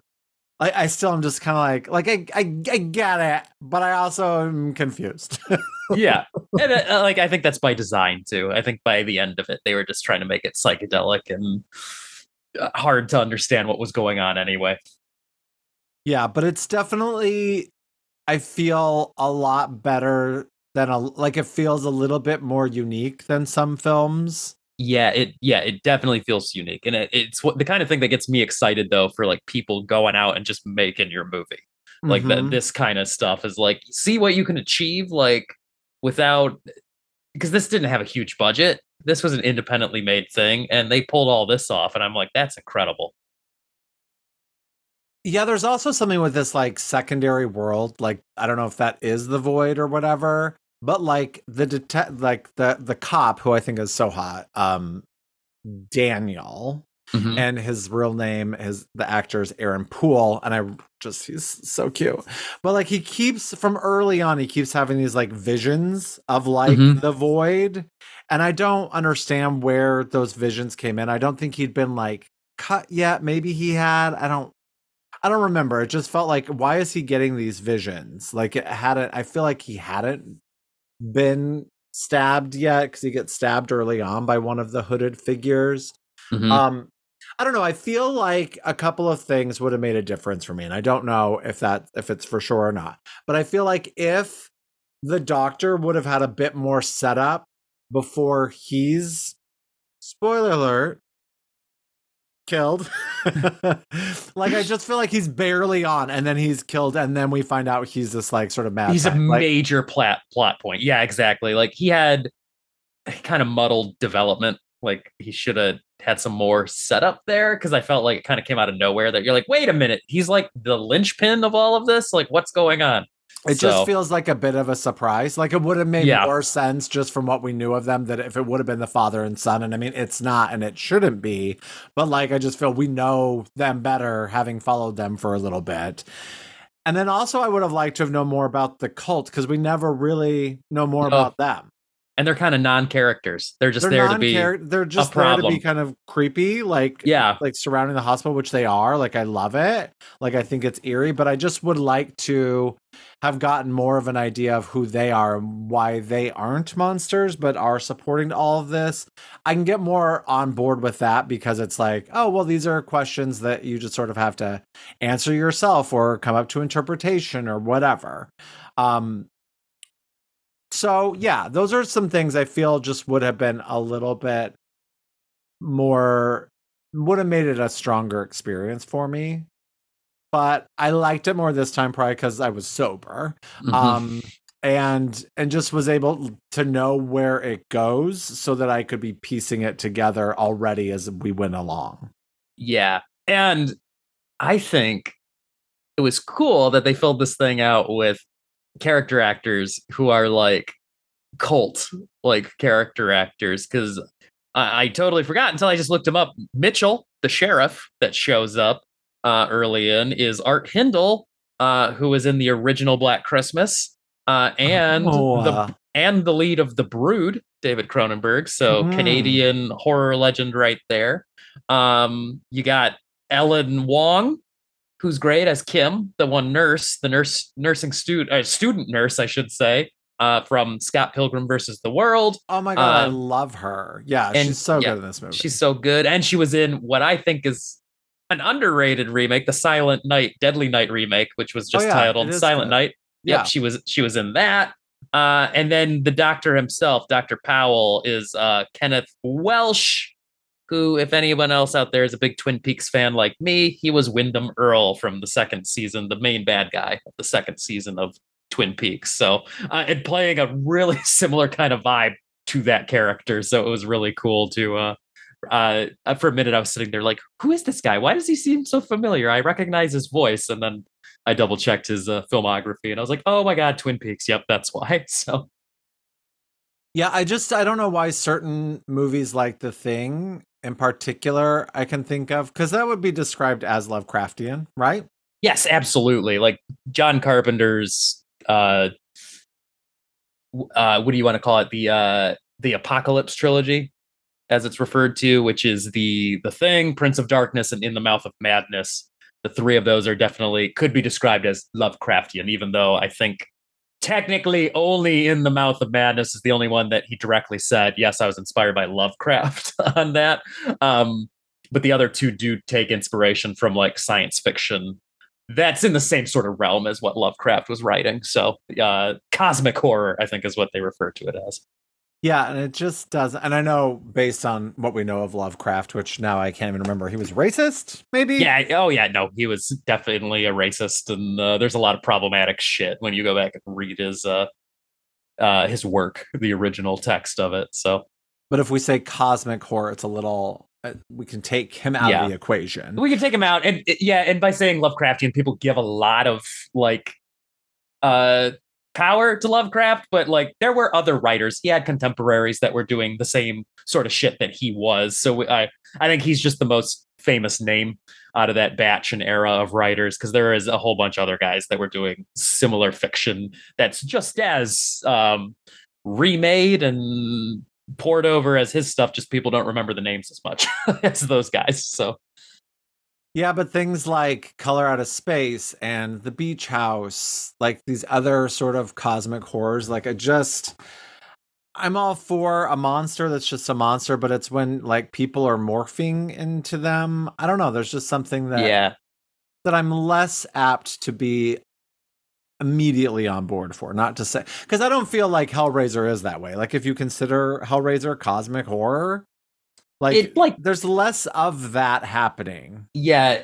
I, I still am just kind of like, like I, I, I get it, but I also am confused. yeah, and uh, like I think that's by design too. I think by the end of it, they were just trying to make it psychedelic and uh, hard to understand what was going on anyway. yeah, but it's definitely. I feel a lot better than a like. It feels a little bit more unique than some films. Yeah, it yeah, it definitely feels unique, and it, it's what the kind of thing that gets me excited though for like people going out and just making your movie. Like that, Mhm. this kind of stuff is like see what you can achieve like without because this didn't have a huge budget. This was an independently made thing, and they pulled all this off, and I'm like, that's incredible. Yeah, there's also something with this like secondary world. Like I don't know if that is the void or whatever, but like the detect like the the cop who I think is so hot, um Daniel, Mhm. and his real name is the actor is Aaron Poole, and I just he's so cute. But like he keeps from early on, he keeps having these like visions of like Mhm. the void, and I don't understand where those visions came in. I don't think he'd been like cut yet. Maybe he had. I don't. I don't remember. It just felt like why is he getting these visions? Like it hadn't. I feel like he hadn't been stabbed yet because he gets stabbed early on by one of the hooded figures. Mhm. Um, I don't know. I feel like a couple of things would have made a difference for me, and I don't know if that if it's for sure or not. But I feel like if the doctor would have had a bit more setup before he's spoiler alert killed like i just feel like he's barely on and then he's killed and then we find out he's this like sort of mad He's a. Like, major plot plot point. Yeah, exactly. Like he had kind of muddled development. Like he should have had some more setup there because I felt like it kind of came out of nowhere. That you're like, wait a minute, he's like the linchpin of all of this. Like, what's going on? It So- just feels like a bit of a surprise. Like it would have made Yeah. more sense just from what we knew of them that if it would have been the father and son. And I mean, it's not and it shouldn't be. But like, I just feel we know them better having followed them for a little bit. And then also, I would have liked to have known more about the cult because we never really know more No. about them. And they're kind of non-characters. They're just they're there to be. They're just there to be kind of creepy, like Yeah. like surrounding the hospital, which they are. Like I love it. Like I think it's eerie, but I just would like to have gotten more of an idea of who they are and why they aren't monsters, but are supporting all of this. I can get more on board with that because it's like, oh well, these are questions that you just sort of have to answer yourself or come up to interpretation or whatever. Um so yeah, those are some things I feel just would have been a little bit more would have made it a stronger experience for me. But I liked it more this time probably because I was sober. Mhm. Um and and just was able to know where it goes so that I could be piecing it together already as we went along. Yeah. And I think it was cool that they filled this thing out with character actors who are like cult like character actors because I, I totally forgot until I just looked him up. Mitchell, the sheriff that shows up uh, early in, is Art Hindle, uh, who was in the original Black Christmas, uh, and Oh, the uh, and the lead of The Brood, David Cronenberg. So Mm. Canadian horror legend right there. Um, you got Ellen Wong, who's great as Kim, the one nurse, the nurse nursing student uh, student nurse, I should say, uh, from Scott Pilgrim versus the World. oh my god, I um, love her. Yeah, and- she's so yeah, good in this movie. She's so good, and she was in what I think is an underrated remake, the Silent Night, Deadly Night remake, which was Oh, just yeah, titled Silent good. Night. yeah. Yep, she was she was in that. Uh, and then the doctor himself, Dr. Powell, is uh, Kenneth Welsh, who, if anyone else out there is a big Twin Peaks fan like me, he was Windom Earle from the second season, the main bad guy of the second season of Twin Peaks. So, uh, and playing a really similar kind of vibe to that character. So it was really cool to. Uh, uh, for a minute, I was sitting there like, "Who is this guy? Why does he seem so familiar? I recognize his voice." And then I double checked his uh, filmography, and I was like, "Oh my god, Twin Peaks! Yep, that's why." So Yeah, I just I don't know why certain movies like The Thing in particular I can think of? Because that would be described as Lovecraftian, right? Yes, absolutely. Like John Carpenter's uh uh what do you want to call it? The uh the Apocalypse trilogy as it's referred to, which is the the thing, Prince of Darkness and In the Mouth of Madness. The three of those are definitely could be described as Lovecraftian, even though I think technically only In the Mouth of Madness is the only one that he directly said, yes, I was inspired by Lovecraft on that. Um but the other two do take inspiration from like science fiction that's in the same sort of realm as what Lovecraft was writing. So, uh, cosmic horror, I think, is what they refer to it as. Yeah, and it just does. And I know based on what we know of Lovecraft, which now I can't even remember, he was racist, maybe. Yeah. Oh, yeah. No, he was definitely a racist, and uh, there's a lot of problematic shit when you go back and read his uh, uh, his work, the original text of it. So, But if we say cosmic horror, it's a little. Uh, we can take him out Yeah. of the equation. we can take him out and yeah and by saying lovecraftian people give a lot of like uh power to lovecraft but like there were other writers. He had contemporaries that were doing the same sort of shit that he was. So i i think he's just the most famous name out of that batch and era of writers because there is a whole bunch of other guys that were doing similar fiction that's just as um remade and poured over as his stuff just people don't remember the names as much as those guys. So Yeah, but things like Color Out of Space and The Beach House, like these other sort of cosmic horrors, like I just I'm all for a monster that's just a monster, but it's when like people are morphing into them. I don't know, there's just something that yeah that I'm less apt to be immediately on board for. Not to say because I don't feel like Hellraiser is that way. Like if you consider Hellraiser cosmic horror, like it like there's less of that happening. Yeah.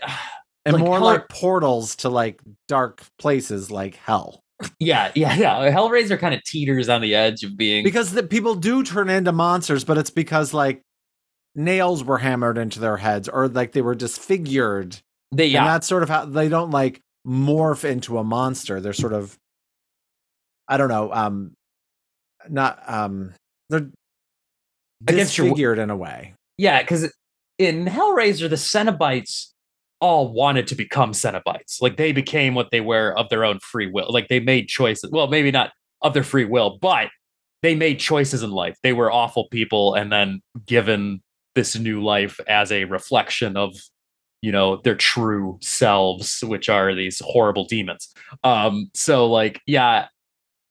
And Like, more Hell- like portals to like dark places like hell. Yeah yeah yeah. Hellraiser kind of teeters on the edge of being because the people do turn into monsters but it's because like nails were hammered into their heads or like they were disfigured. They, and that's sort of how they don't like morph into a monster. They're sort of i don't know um not um they're Against your- disfigured in a way yeah because in hellraiser the cenobites all wanted to become cenobites. Like they became what they were of their own free will. Like they made choices well maybe not of their free will but they made choices in life. They were awful people and then given this new life as a reflection of you know their true selves which are these horrible demons. Um so like yeah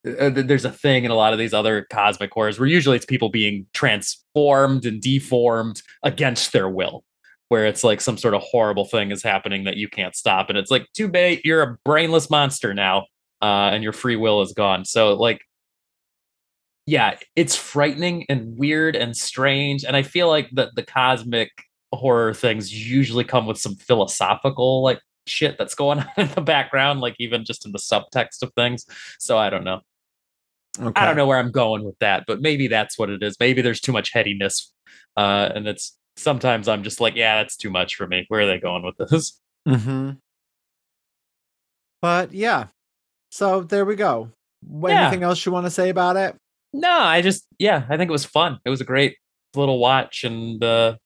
uh, there's a thing in a lot of these other cosmic horrors where usually it's people being transformed and deformed against their will where it's like some sort of horrible thing is happening that you can't stop and it's like too bad you're a brainless monster now uh, and your free will is gone. So like yeah it's frightening and weird and strange and i feel like the the cosmic horror things usually come with some philosophical like shit that's going on in the background like even just in the subtext of things. So i don't know okay. I don't know where I'm going with that, but maybe that's what it is. Maybe there's too much headiness, uh, and it's sometimes I'm just like, yeah, that's too much for me. Where are they going with this? Mm-hmm. But yeah, so there we go. Yeah. Anything else you want to say about it? No, I just yeah, I think it was fun. It was a great little watch, and uh,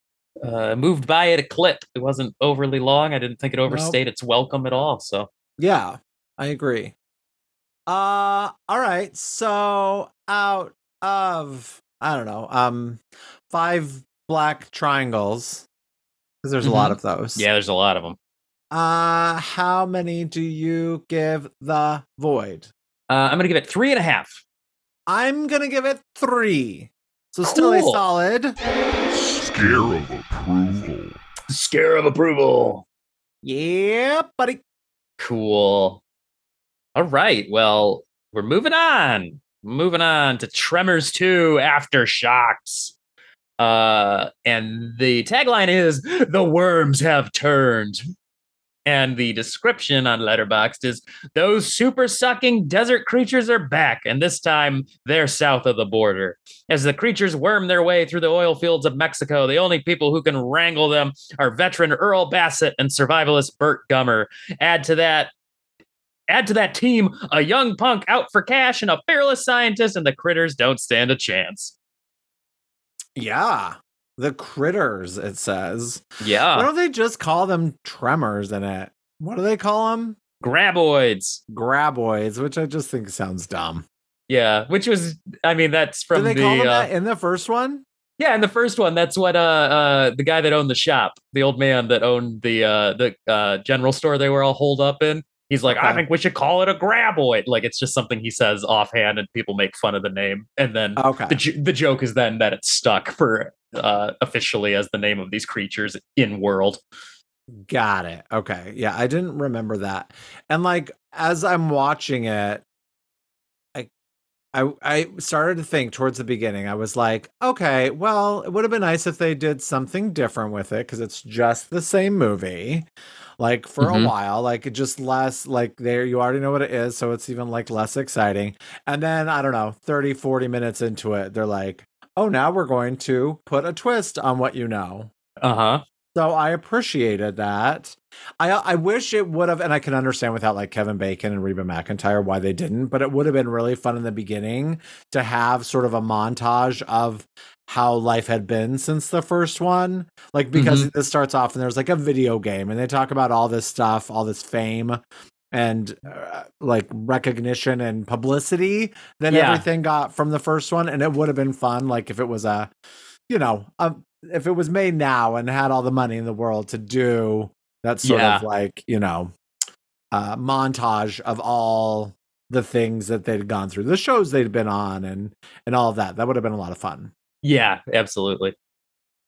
uh, moved by at a clip. It wasn't overly long. I didn't think it overstayed its welcome at all. So Yeah, I agree. Uh, all right. So out of I don't know, um, five black triangles because there's a lot of those. yeah, there's a lot of them. Uh, how many do you give the void? Uh, I'm gonna give it three and a half. I'm gonna give it three. So still a solid. Scare of approval. Scare of approval. Yeah, buddy. Cool. All right. Well, we're moving on. Moving on to Tremors 2 Aftershocks. Uh, and the tagline is The worms have turned. And the description on Letterboxd is those super sucking desert creatures are back, and this time they're south of the border. As the creatures worm their way through the oil fields of Mexico, the only people who can wrangle them are veteran Earl Bassett and survivalist Burt Gummer. Add to that Add to that team a young punk out for cash and a fearless scientist, and the critters don't stand a chance. Yeah. the critters. It says. Yeah. Why don't they just call them tremors in it? What do they call them? Graboids. Graboids, which I just think sounds dumb. Yeah. Which was, I mean, that's from Did they the. call them uh, that in the first one? Yeah, in the first one, that's what uh uh the guy that owned the shop, the old man that owned the uh the uh general store they were all holed up in. He's like, I think we should call it a graboid. Like it's just something he says offhand, and people make fun of the name. And then Okay. the the joke is then that it's stuck for uh officially as the name of these creatures in world. Got it. Okay. Yeah, I didn't remember that. And like as I'm watching it, I I started to think towards the beginning. I was like, okay, well, it would have been nice if they did something different with it because it's just the same movie. Like for Mhm. a while, like it just less like there you already know what it is, so it's even like less exciting. And then I don't know, 30 40 minutes into it, they're like, "Oh, now we're going to put a twist on what you know." Uh huh. So I appreciated that. I I wish it would have, and I can understand without like Kevin Bacon and Reba McEntire why they didn't, but it would have been really fun in the beginning to have sort of a montage of how life had been since the first one. Like because this starts off and there's like a video game, and they talk about all this stuff, all this fame. And uh, like recognition and publicity that Yeah. everything got from the first one, and it would have been fun, like if it was a, you know, a if it was made now and had all the money in the world to do that sort of like you know uh montage of all the things that they'd gone through the shows they'd been on and and all of that that would have been a lot of fun Yeah, absolutely.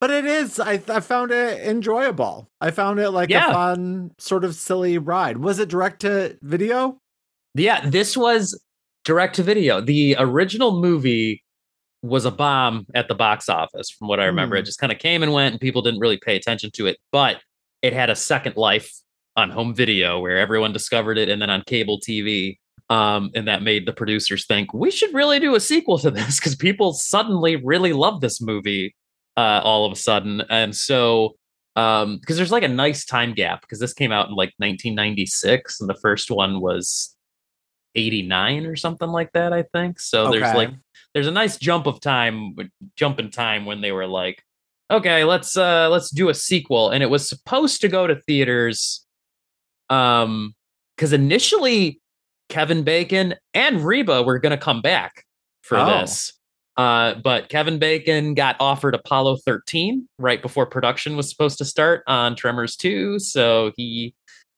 but it is i i found it enjoyable i found it like Yeah. a fun sort of silly ride was it direct to video Yeah, this was direct to video. The original movie was a bomb at the box office, from what I remember. Hmm. It just kind of came and went, and people didn't really pay attention to it. But it had a second life on home video where everyone discovered it, and then on cable TV. Um, and that made the producers think we should really do a sequel to this because people suddenly really love this movie uh, all of a sudden. And so, um, because there's like a nice time gap because this came out in like 1996, and the first one was 89 or something like that, I think. So there's like there's a nice jump of time jump in time when they were like, okay, let's uh let's do a sequel. And it was supposed to go to theaters. Um because initially Kevin Bacon and Reba were gonna come back for Oh. this. Uh, but Kevin Bacon got offered Apollo 13 right before production was supposed to start on Tremors 2. So he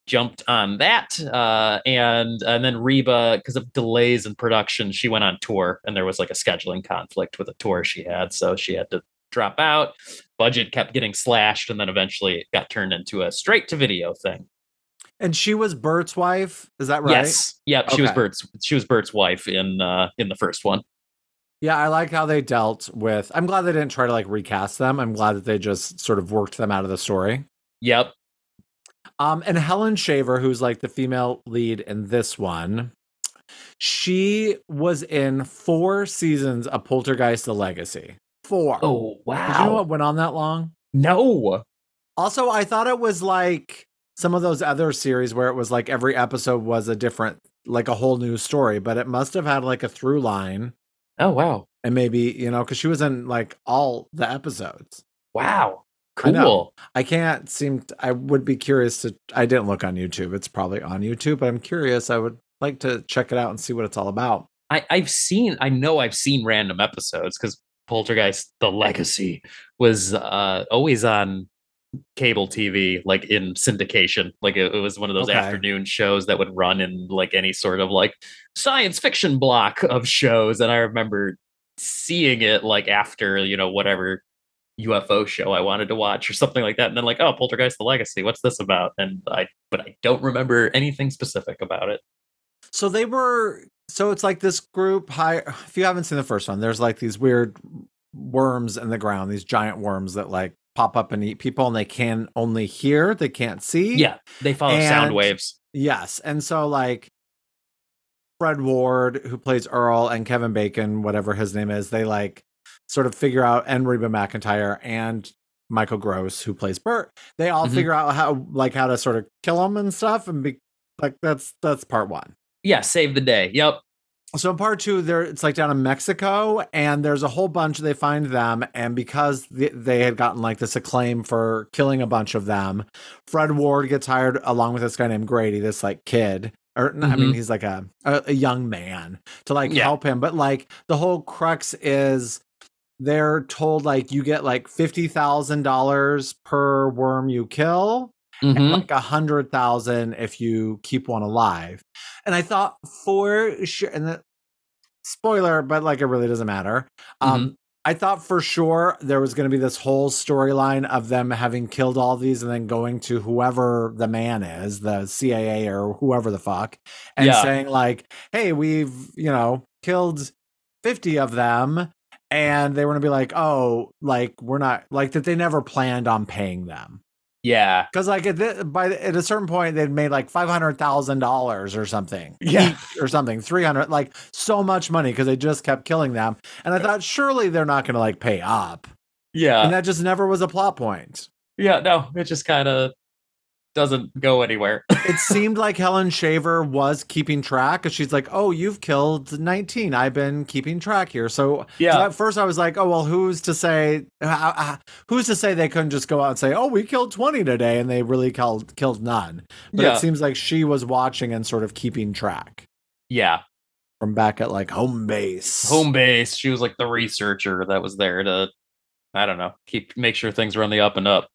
jumped on that uh and and then reba because of delays in production she went on tour and there was like a scheduling conflict with a tour she had so she had to drop out. Budget kept getting slashed and then eventually it got turned into a straight to video thing. And she was bert's wife? Is that right? Yes. Yep she was bert's she was bert's wife in uh in the first one. Yeah, I like how they dealt with. I'm glad they didn't try to like recast them. I'm glad that they just sort of worked them out of the story. yep Um, and Helen Shaver, who's like the female lead in this one, she was in four seasons of Poltergeist: The Legacy. Four. oh wow Did you know what went on that long? no Also, I thought it was like some of those other series where it was like every episode was a different, like a whole new story, but it must have had like a through line. oh wow And maybe, you know, because she was in like all the episodes. wow I know. Cool I can't seem. To, I would be curious to. I didn't look on YouTube. It's probably on YouTube, but I'm curious. I would like to check it out and see what it's all about. I, I've seen, I know I've seen random episodes because Poltergeist: The Legacy was uh, always on cable TV, like in syndication. Like it, it was one of those Okay. afternoon shows that would run in like any sort of like science fiction block of shows. And I remember seeing it like after you know whatever UFO show I wanted to watch or something like that, and then like, oh, Poltergeist: The Legacy, what's this about? And I, but I don't remember anything specific about it. So they were. So it's like this group. High. If you haven't seen the first one, there's like these weird worms in the ground. These giant worms that like pop up and eat people, and they can only hear. They can't see. Yeah, they follow sound waves. Yes. And so like Fred Ward, who plays Earl, and Kevin Bacon, whatever his name is, they like sort of figure out and Reba McEntire and Michael Gross, who plays Bert, they all Mhm. figure out how like how to sort of kill him and stuff. And be like that's that's part one. Yeah, save the day. Yep. so in part two, there it's like down in Mexico, and there's a whole bunch. They find them, and because they, they had gotten like this acclaim for killing a bunch of them, Fred Ward gets hired along with this guy named Grady, this like kid, or n- I mean, he's like a, a a young man to like Yeah. help him. But like the whole crux is they're told like you get like fifty thousand dollars per worm you kill, and Mhm. like a hundred thousand if you keep one alive. And I thought for sure, and the spoiler, but like it really doesn't matter. Um, I thought for sure there was going to be this whole storyline of them having killed all these and then going to whoever the man is, the CIA or whoever the fuck, and Yeah. saying like, "Hey, we've you know killed fifty of them." And they were gonna be like, oh, like we're not like that. They never planned on paying them. Yeah. Because like at, this, by at a certain point they'd made like five hundred thousand dollars or something, Yeah. or something, three hundred, like so much money because they just kept killing them. And I thought surely they're not going to like pay up, Yeah. and that just never was a plot point. yeah. No, it just kind of doesn't go anywhere. It seemed like Helen Shaver was keeping track, because she's like, "Oh, you've killed nineteen. I've been keeping track here." So, so yeah. at first I was like, "Oh well, who's to say? Uh, who's to say they couldn't just go out and say, "Oh, we killed twenty today," and they really killed killed none." But yeah. it seems like she was watching and sort of keeping track yeah. from back at like home base. Home base. She was like the researcher that was there to, I don't know, keep make sure things were on the up and up.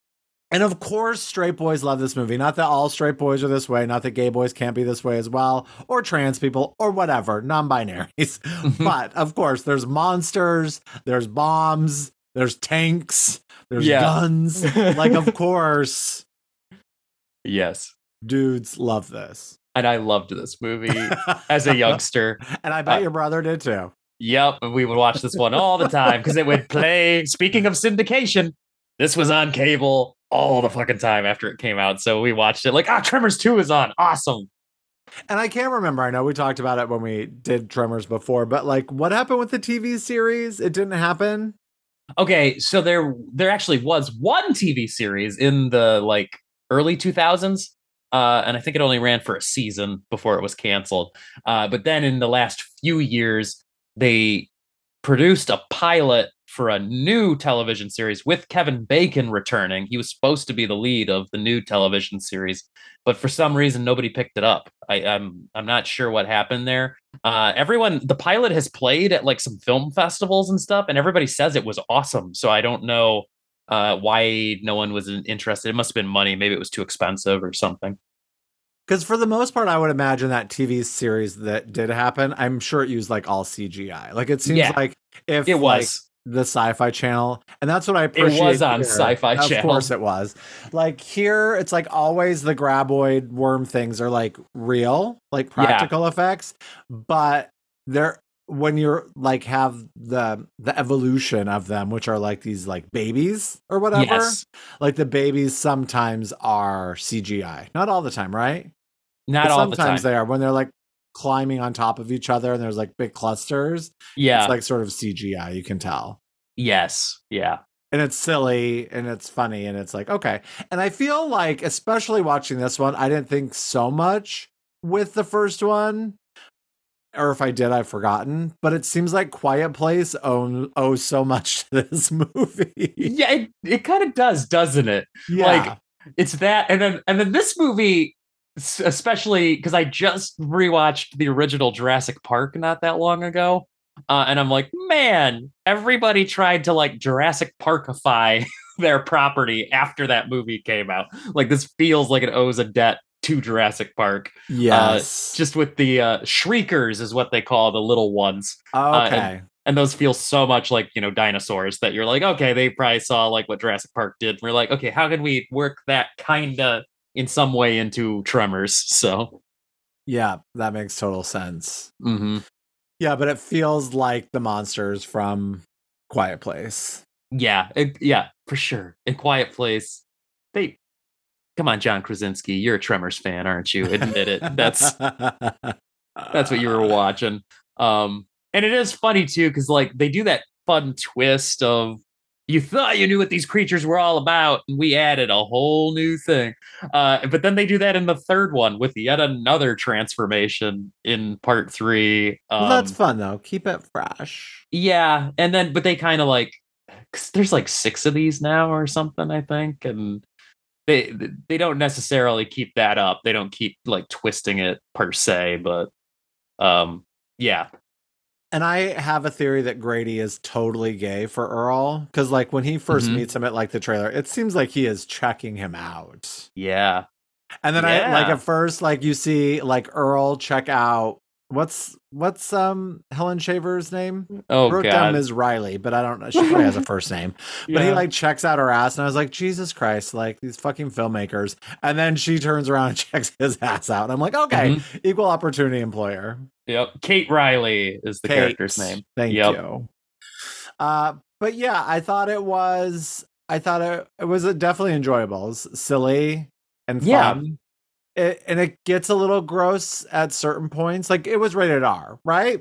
And of course, straight boys love this movie. Not that all straight boys are this way, not that gay boys can't be this way as well, or trans people, or whatever, non binaries. but of course, there's monsters, there's bombs, there's tanks, there's Yeah. guns. like, of course, yes. dudes love this. And I loved this movie as a youngster. and I bet Uh, your brother did too. Yep, we would watch this one all the time because it would play. Speaking of syndication, this was on cable all the fucking time after it came out. So we watched it like, ah, Tremors 2 is on. Awesome. And I can't remember. I know we talked about it when we did Tremors before, but like, what happened with the TV series? It didn't happen. Okay, so there there actually was one TV series in the like early 2000s. Uh, and I think it only ran for a season before it was canceled. Uh, but then in the last few years, they produced a pilot for a new television series with Kevin Bacon returning. He was supposed to be the lead of the new television series, but for some reason nobody picked it up. I, I'm I'm not sure what happened there. Uh, everyone, the pilot has played at like some film festivals and stuff, and everybody says it was awesome. So I don't know uh, why no one was interested. It must have been money. Maybe it was too expensive or something. Because for the most part, I would imagine that TV series that did happen, I'm sure it used like all CGI. Like it seems Yeah. like if It like, was. The Sci-Fi Channel, and that's what I appreciate. It was on here. Sci-Fi channel. Of course, it was. Like here, it's like always the graboid worm things are like real, like Yeah. practical effects, but they're when you're like have the the evolution of them which are like these like babies or whatever Yes. like the babies sometimes are cgi not all the time right Not but all the time. sometimes they are when they're like climbing on top of each other and there's like big clusters yeah. it's like sort of cgi you can tell yes. Yeah. and it's silly and it's funny and it's like okay and i feel like especially watching this one i didn't think so much with the first one or if i did i've forgotten but it seems like quiet place own owes so much to this movie Yeah. It, it kind of does, doesn't it? yeah Like, it's that and then and then this movie especially because i just rewatched the original jurassic park not that long ago uh, and i'm like man everybody tried to like jurassic parkify their property after that movie came out. Like this feels like it owes a debt to jurassic park. Yes. just with the uh, shriekers is what they call the little ones. Uh, okay. and those feel so much like you know dinosaurs that you're like okay they probably saw like what jurassic park did. And we're like okay how can we work that kind of in some way into tremors so. Yeah that makes total sense. Mhm. yeah but it feels like the monsters from quiet place. Yeah it- yeah for sure. In quiet place they come on john krasinski you're a tremors fan aren't you? Admit it. That's that's what you were watching. Um and it is funny too because like they do that fun twist of you thought you knew what these creatures were all about, and we added a whole new thing. Uh, but then they do that in the third one with yet another transformation in part three. Um, well, that's fun though. Keep it fresh. yeah, and then but they kind of like 'cause there's like six of these now or something, I think, and they they don't necessarily keep that up. They don't keep like twisting it per se, but um, yeah, And I have a theory that Grady is totally gay for Earl because, like, when he 1st Mhm. meets him at like the trailer, it seems like he is checking him out. yeah, And then I like at first, like you see like Earl check out what's what's um Helen Shaver's name? oh I wrote down god, Ms. Riley, but I don't know. She probably has a first name. But he like checks out her ass, and I was like, Jesus Christ, like these fucking filmmakers. And then she turns around and checks his ass out. And I'm like, okay, Mm-hmm. equal opportunity employer. Yep. Kate Riley is the Kate. character's name. Thank Yep. you. Uh, but yeah, I thought it was. I thought it, it was definitely enjoyable. It was silly and Yeah. It, and it gets a little gross at certain points. Like it was rated R, right?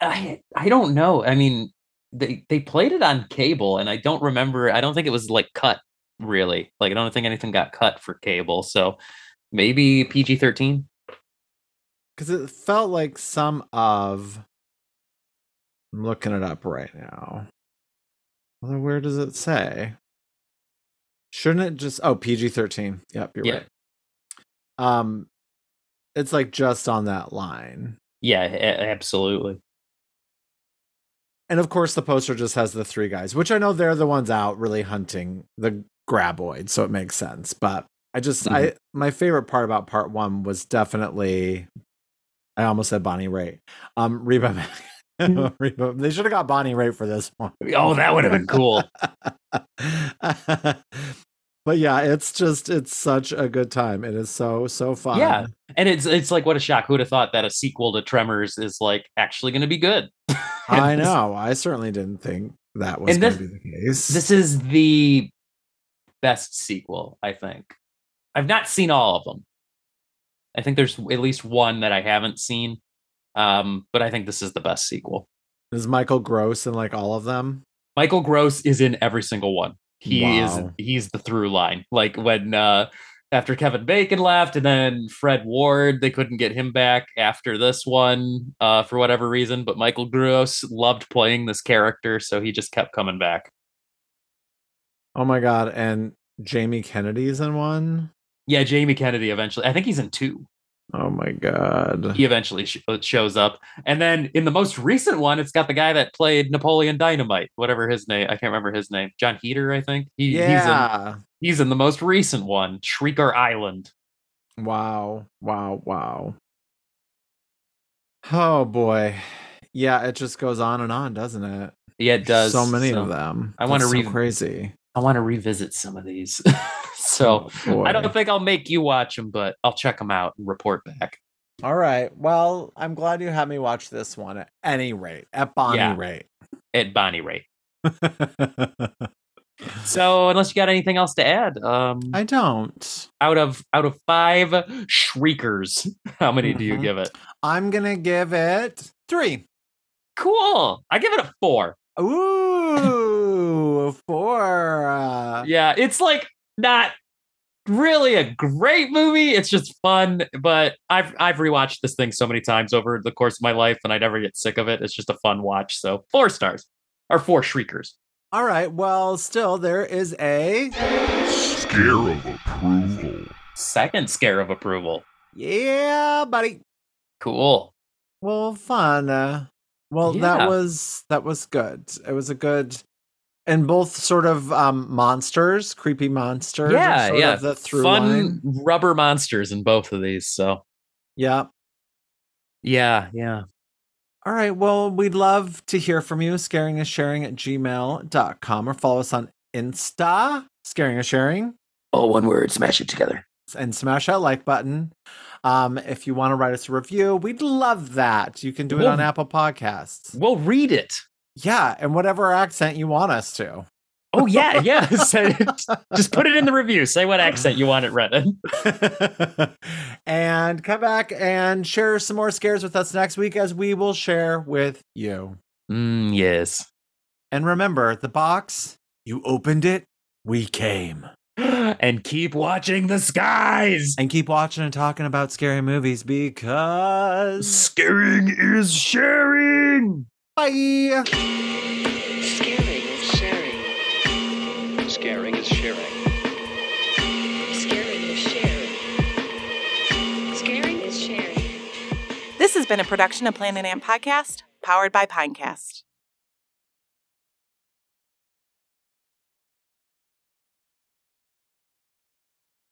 I I don't know. I mean, they they played it on cable, and I don't remember. I don't think it was like cut really. Like I don't think anything got cut for cable. So maybe PG thirteen. Because it felt like some of. I'm looking it up right now. Where does it say? Shouldn't it just? Oh, PG thirteen. Yep, you're Yeah. right. Um, it's like just on that line. Yeah, a- absolutely. And of course, the poster just has the three guys, which I know they're the ones out really hunting the graboid, so it makes sense. But I just, I my favorite part about part one was definitely, I almost said Bonnie Raitt, um, Reba. Reba they should have got Bonnie Raitt for this one. Oh, that would have been cool. but yeah, it's just, it's such a good time. It is so so fun. Yeah. And it's it's like what a shock. Who'd have thought that a sequel to Tremors is like actually going to be good? I know. I certainly didn't think that was going to be the case. This is the best sequel, I think. I've not seen all of them. I think there's at least one that I haven't seen. Um, but I think this is the best sequel. is Michael Gross in like all of them. Michael Gross is in every single one. He Wow. is he's the through line. Like when uh after Kevin Bacon left and then Fred Ward, they couldn't get him back after this one uh for whatever reason, but Michael Gross loved playing this character, so he just kept coming back. Oh my god! And Jamie Kennedy's in one. Yeah, Jamie Kennedy eventually. I think he's in two. Oh my god! he eventually sh- uh, shows up. And then in the most recent one, it's got the guy that played Napoleon Dynamite, whatever his name. I can't remember his name. Jon Heder, I think. He, He's in, yeah. he's in the most recent one, Shrieker Island. Wow! Wow! Wow! Oh boy! Yeah, it just goes on and on, doesn't it? Yeah, it does. So many So of them. I wanna That's so read- crazy. I want to revisit some of these. so Oh, I don't think I'll make you watch them, but I'll check them out and report back. All right. Well, I'm glad you had me watch this one at any rate, at Bonnie Yeah. rate. At Bonnie Raitt. So unless you got anything else to add, um, I don't. out of out of five shriekers, how many do you Mhm. give it? I'm gonna give it three. Cool. I give it a four. Ooh, four. Uh, Yeah, it's like not really a great movie. It's just fun, but I've I've rewatched this thing so many times over the course of my life, and I never get sick of it. It's just a fun watch. So four stars or four shriekers. All right. Well, still, there is a. Scare of approval. Second scare of approval. Yeah, buddy. Cool. Well, fun. Uh, well, Yeah. that was that was good. It was a good, and both sort of um monsters, creepy monsters. yeah, sort yeah. Of the through Fun line. rubber monsters in both of these. So Yeah. yeah, yeah. All right. Well, we'd love to hear from you. Scaring is sharing at gmail.com or follow us on Insta, scaring is sharing, Oh, one word. Smash it together. and smash that like button. Um, if you want to write us a review, we'd love that. You can do it We'll- on Apple Podcasts. We'll read it. Yeah, and whatever accent you want us to. Oh yeah, yeah. Say- just put it in the review. Say what accent you want it read in. and come back and share some more scares with us next week as we will share with you. Mm, yes. And remember, the box You opened it, we came. and keep watching the skies. And keep watching and talking about scary movies because. Scaring is sharing. Bye! Scaring is sharing. Scaring is sharing. Scaring is sharing. Scaring is sharing. This has been a production of Planet Ant Podcast, powered by Pinecast.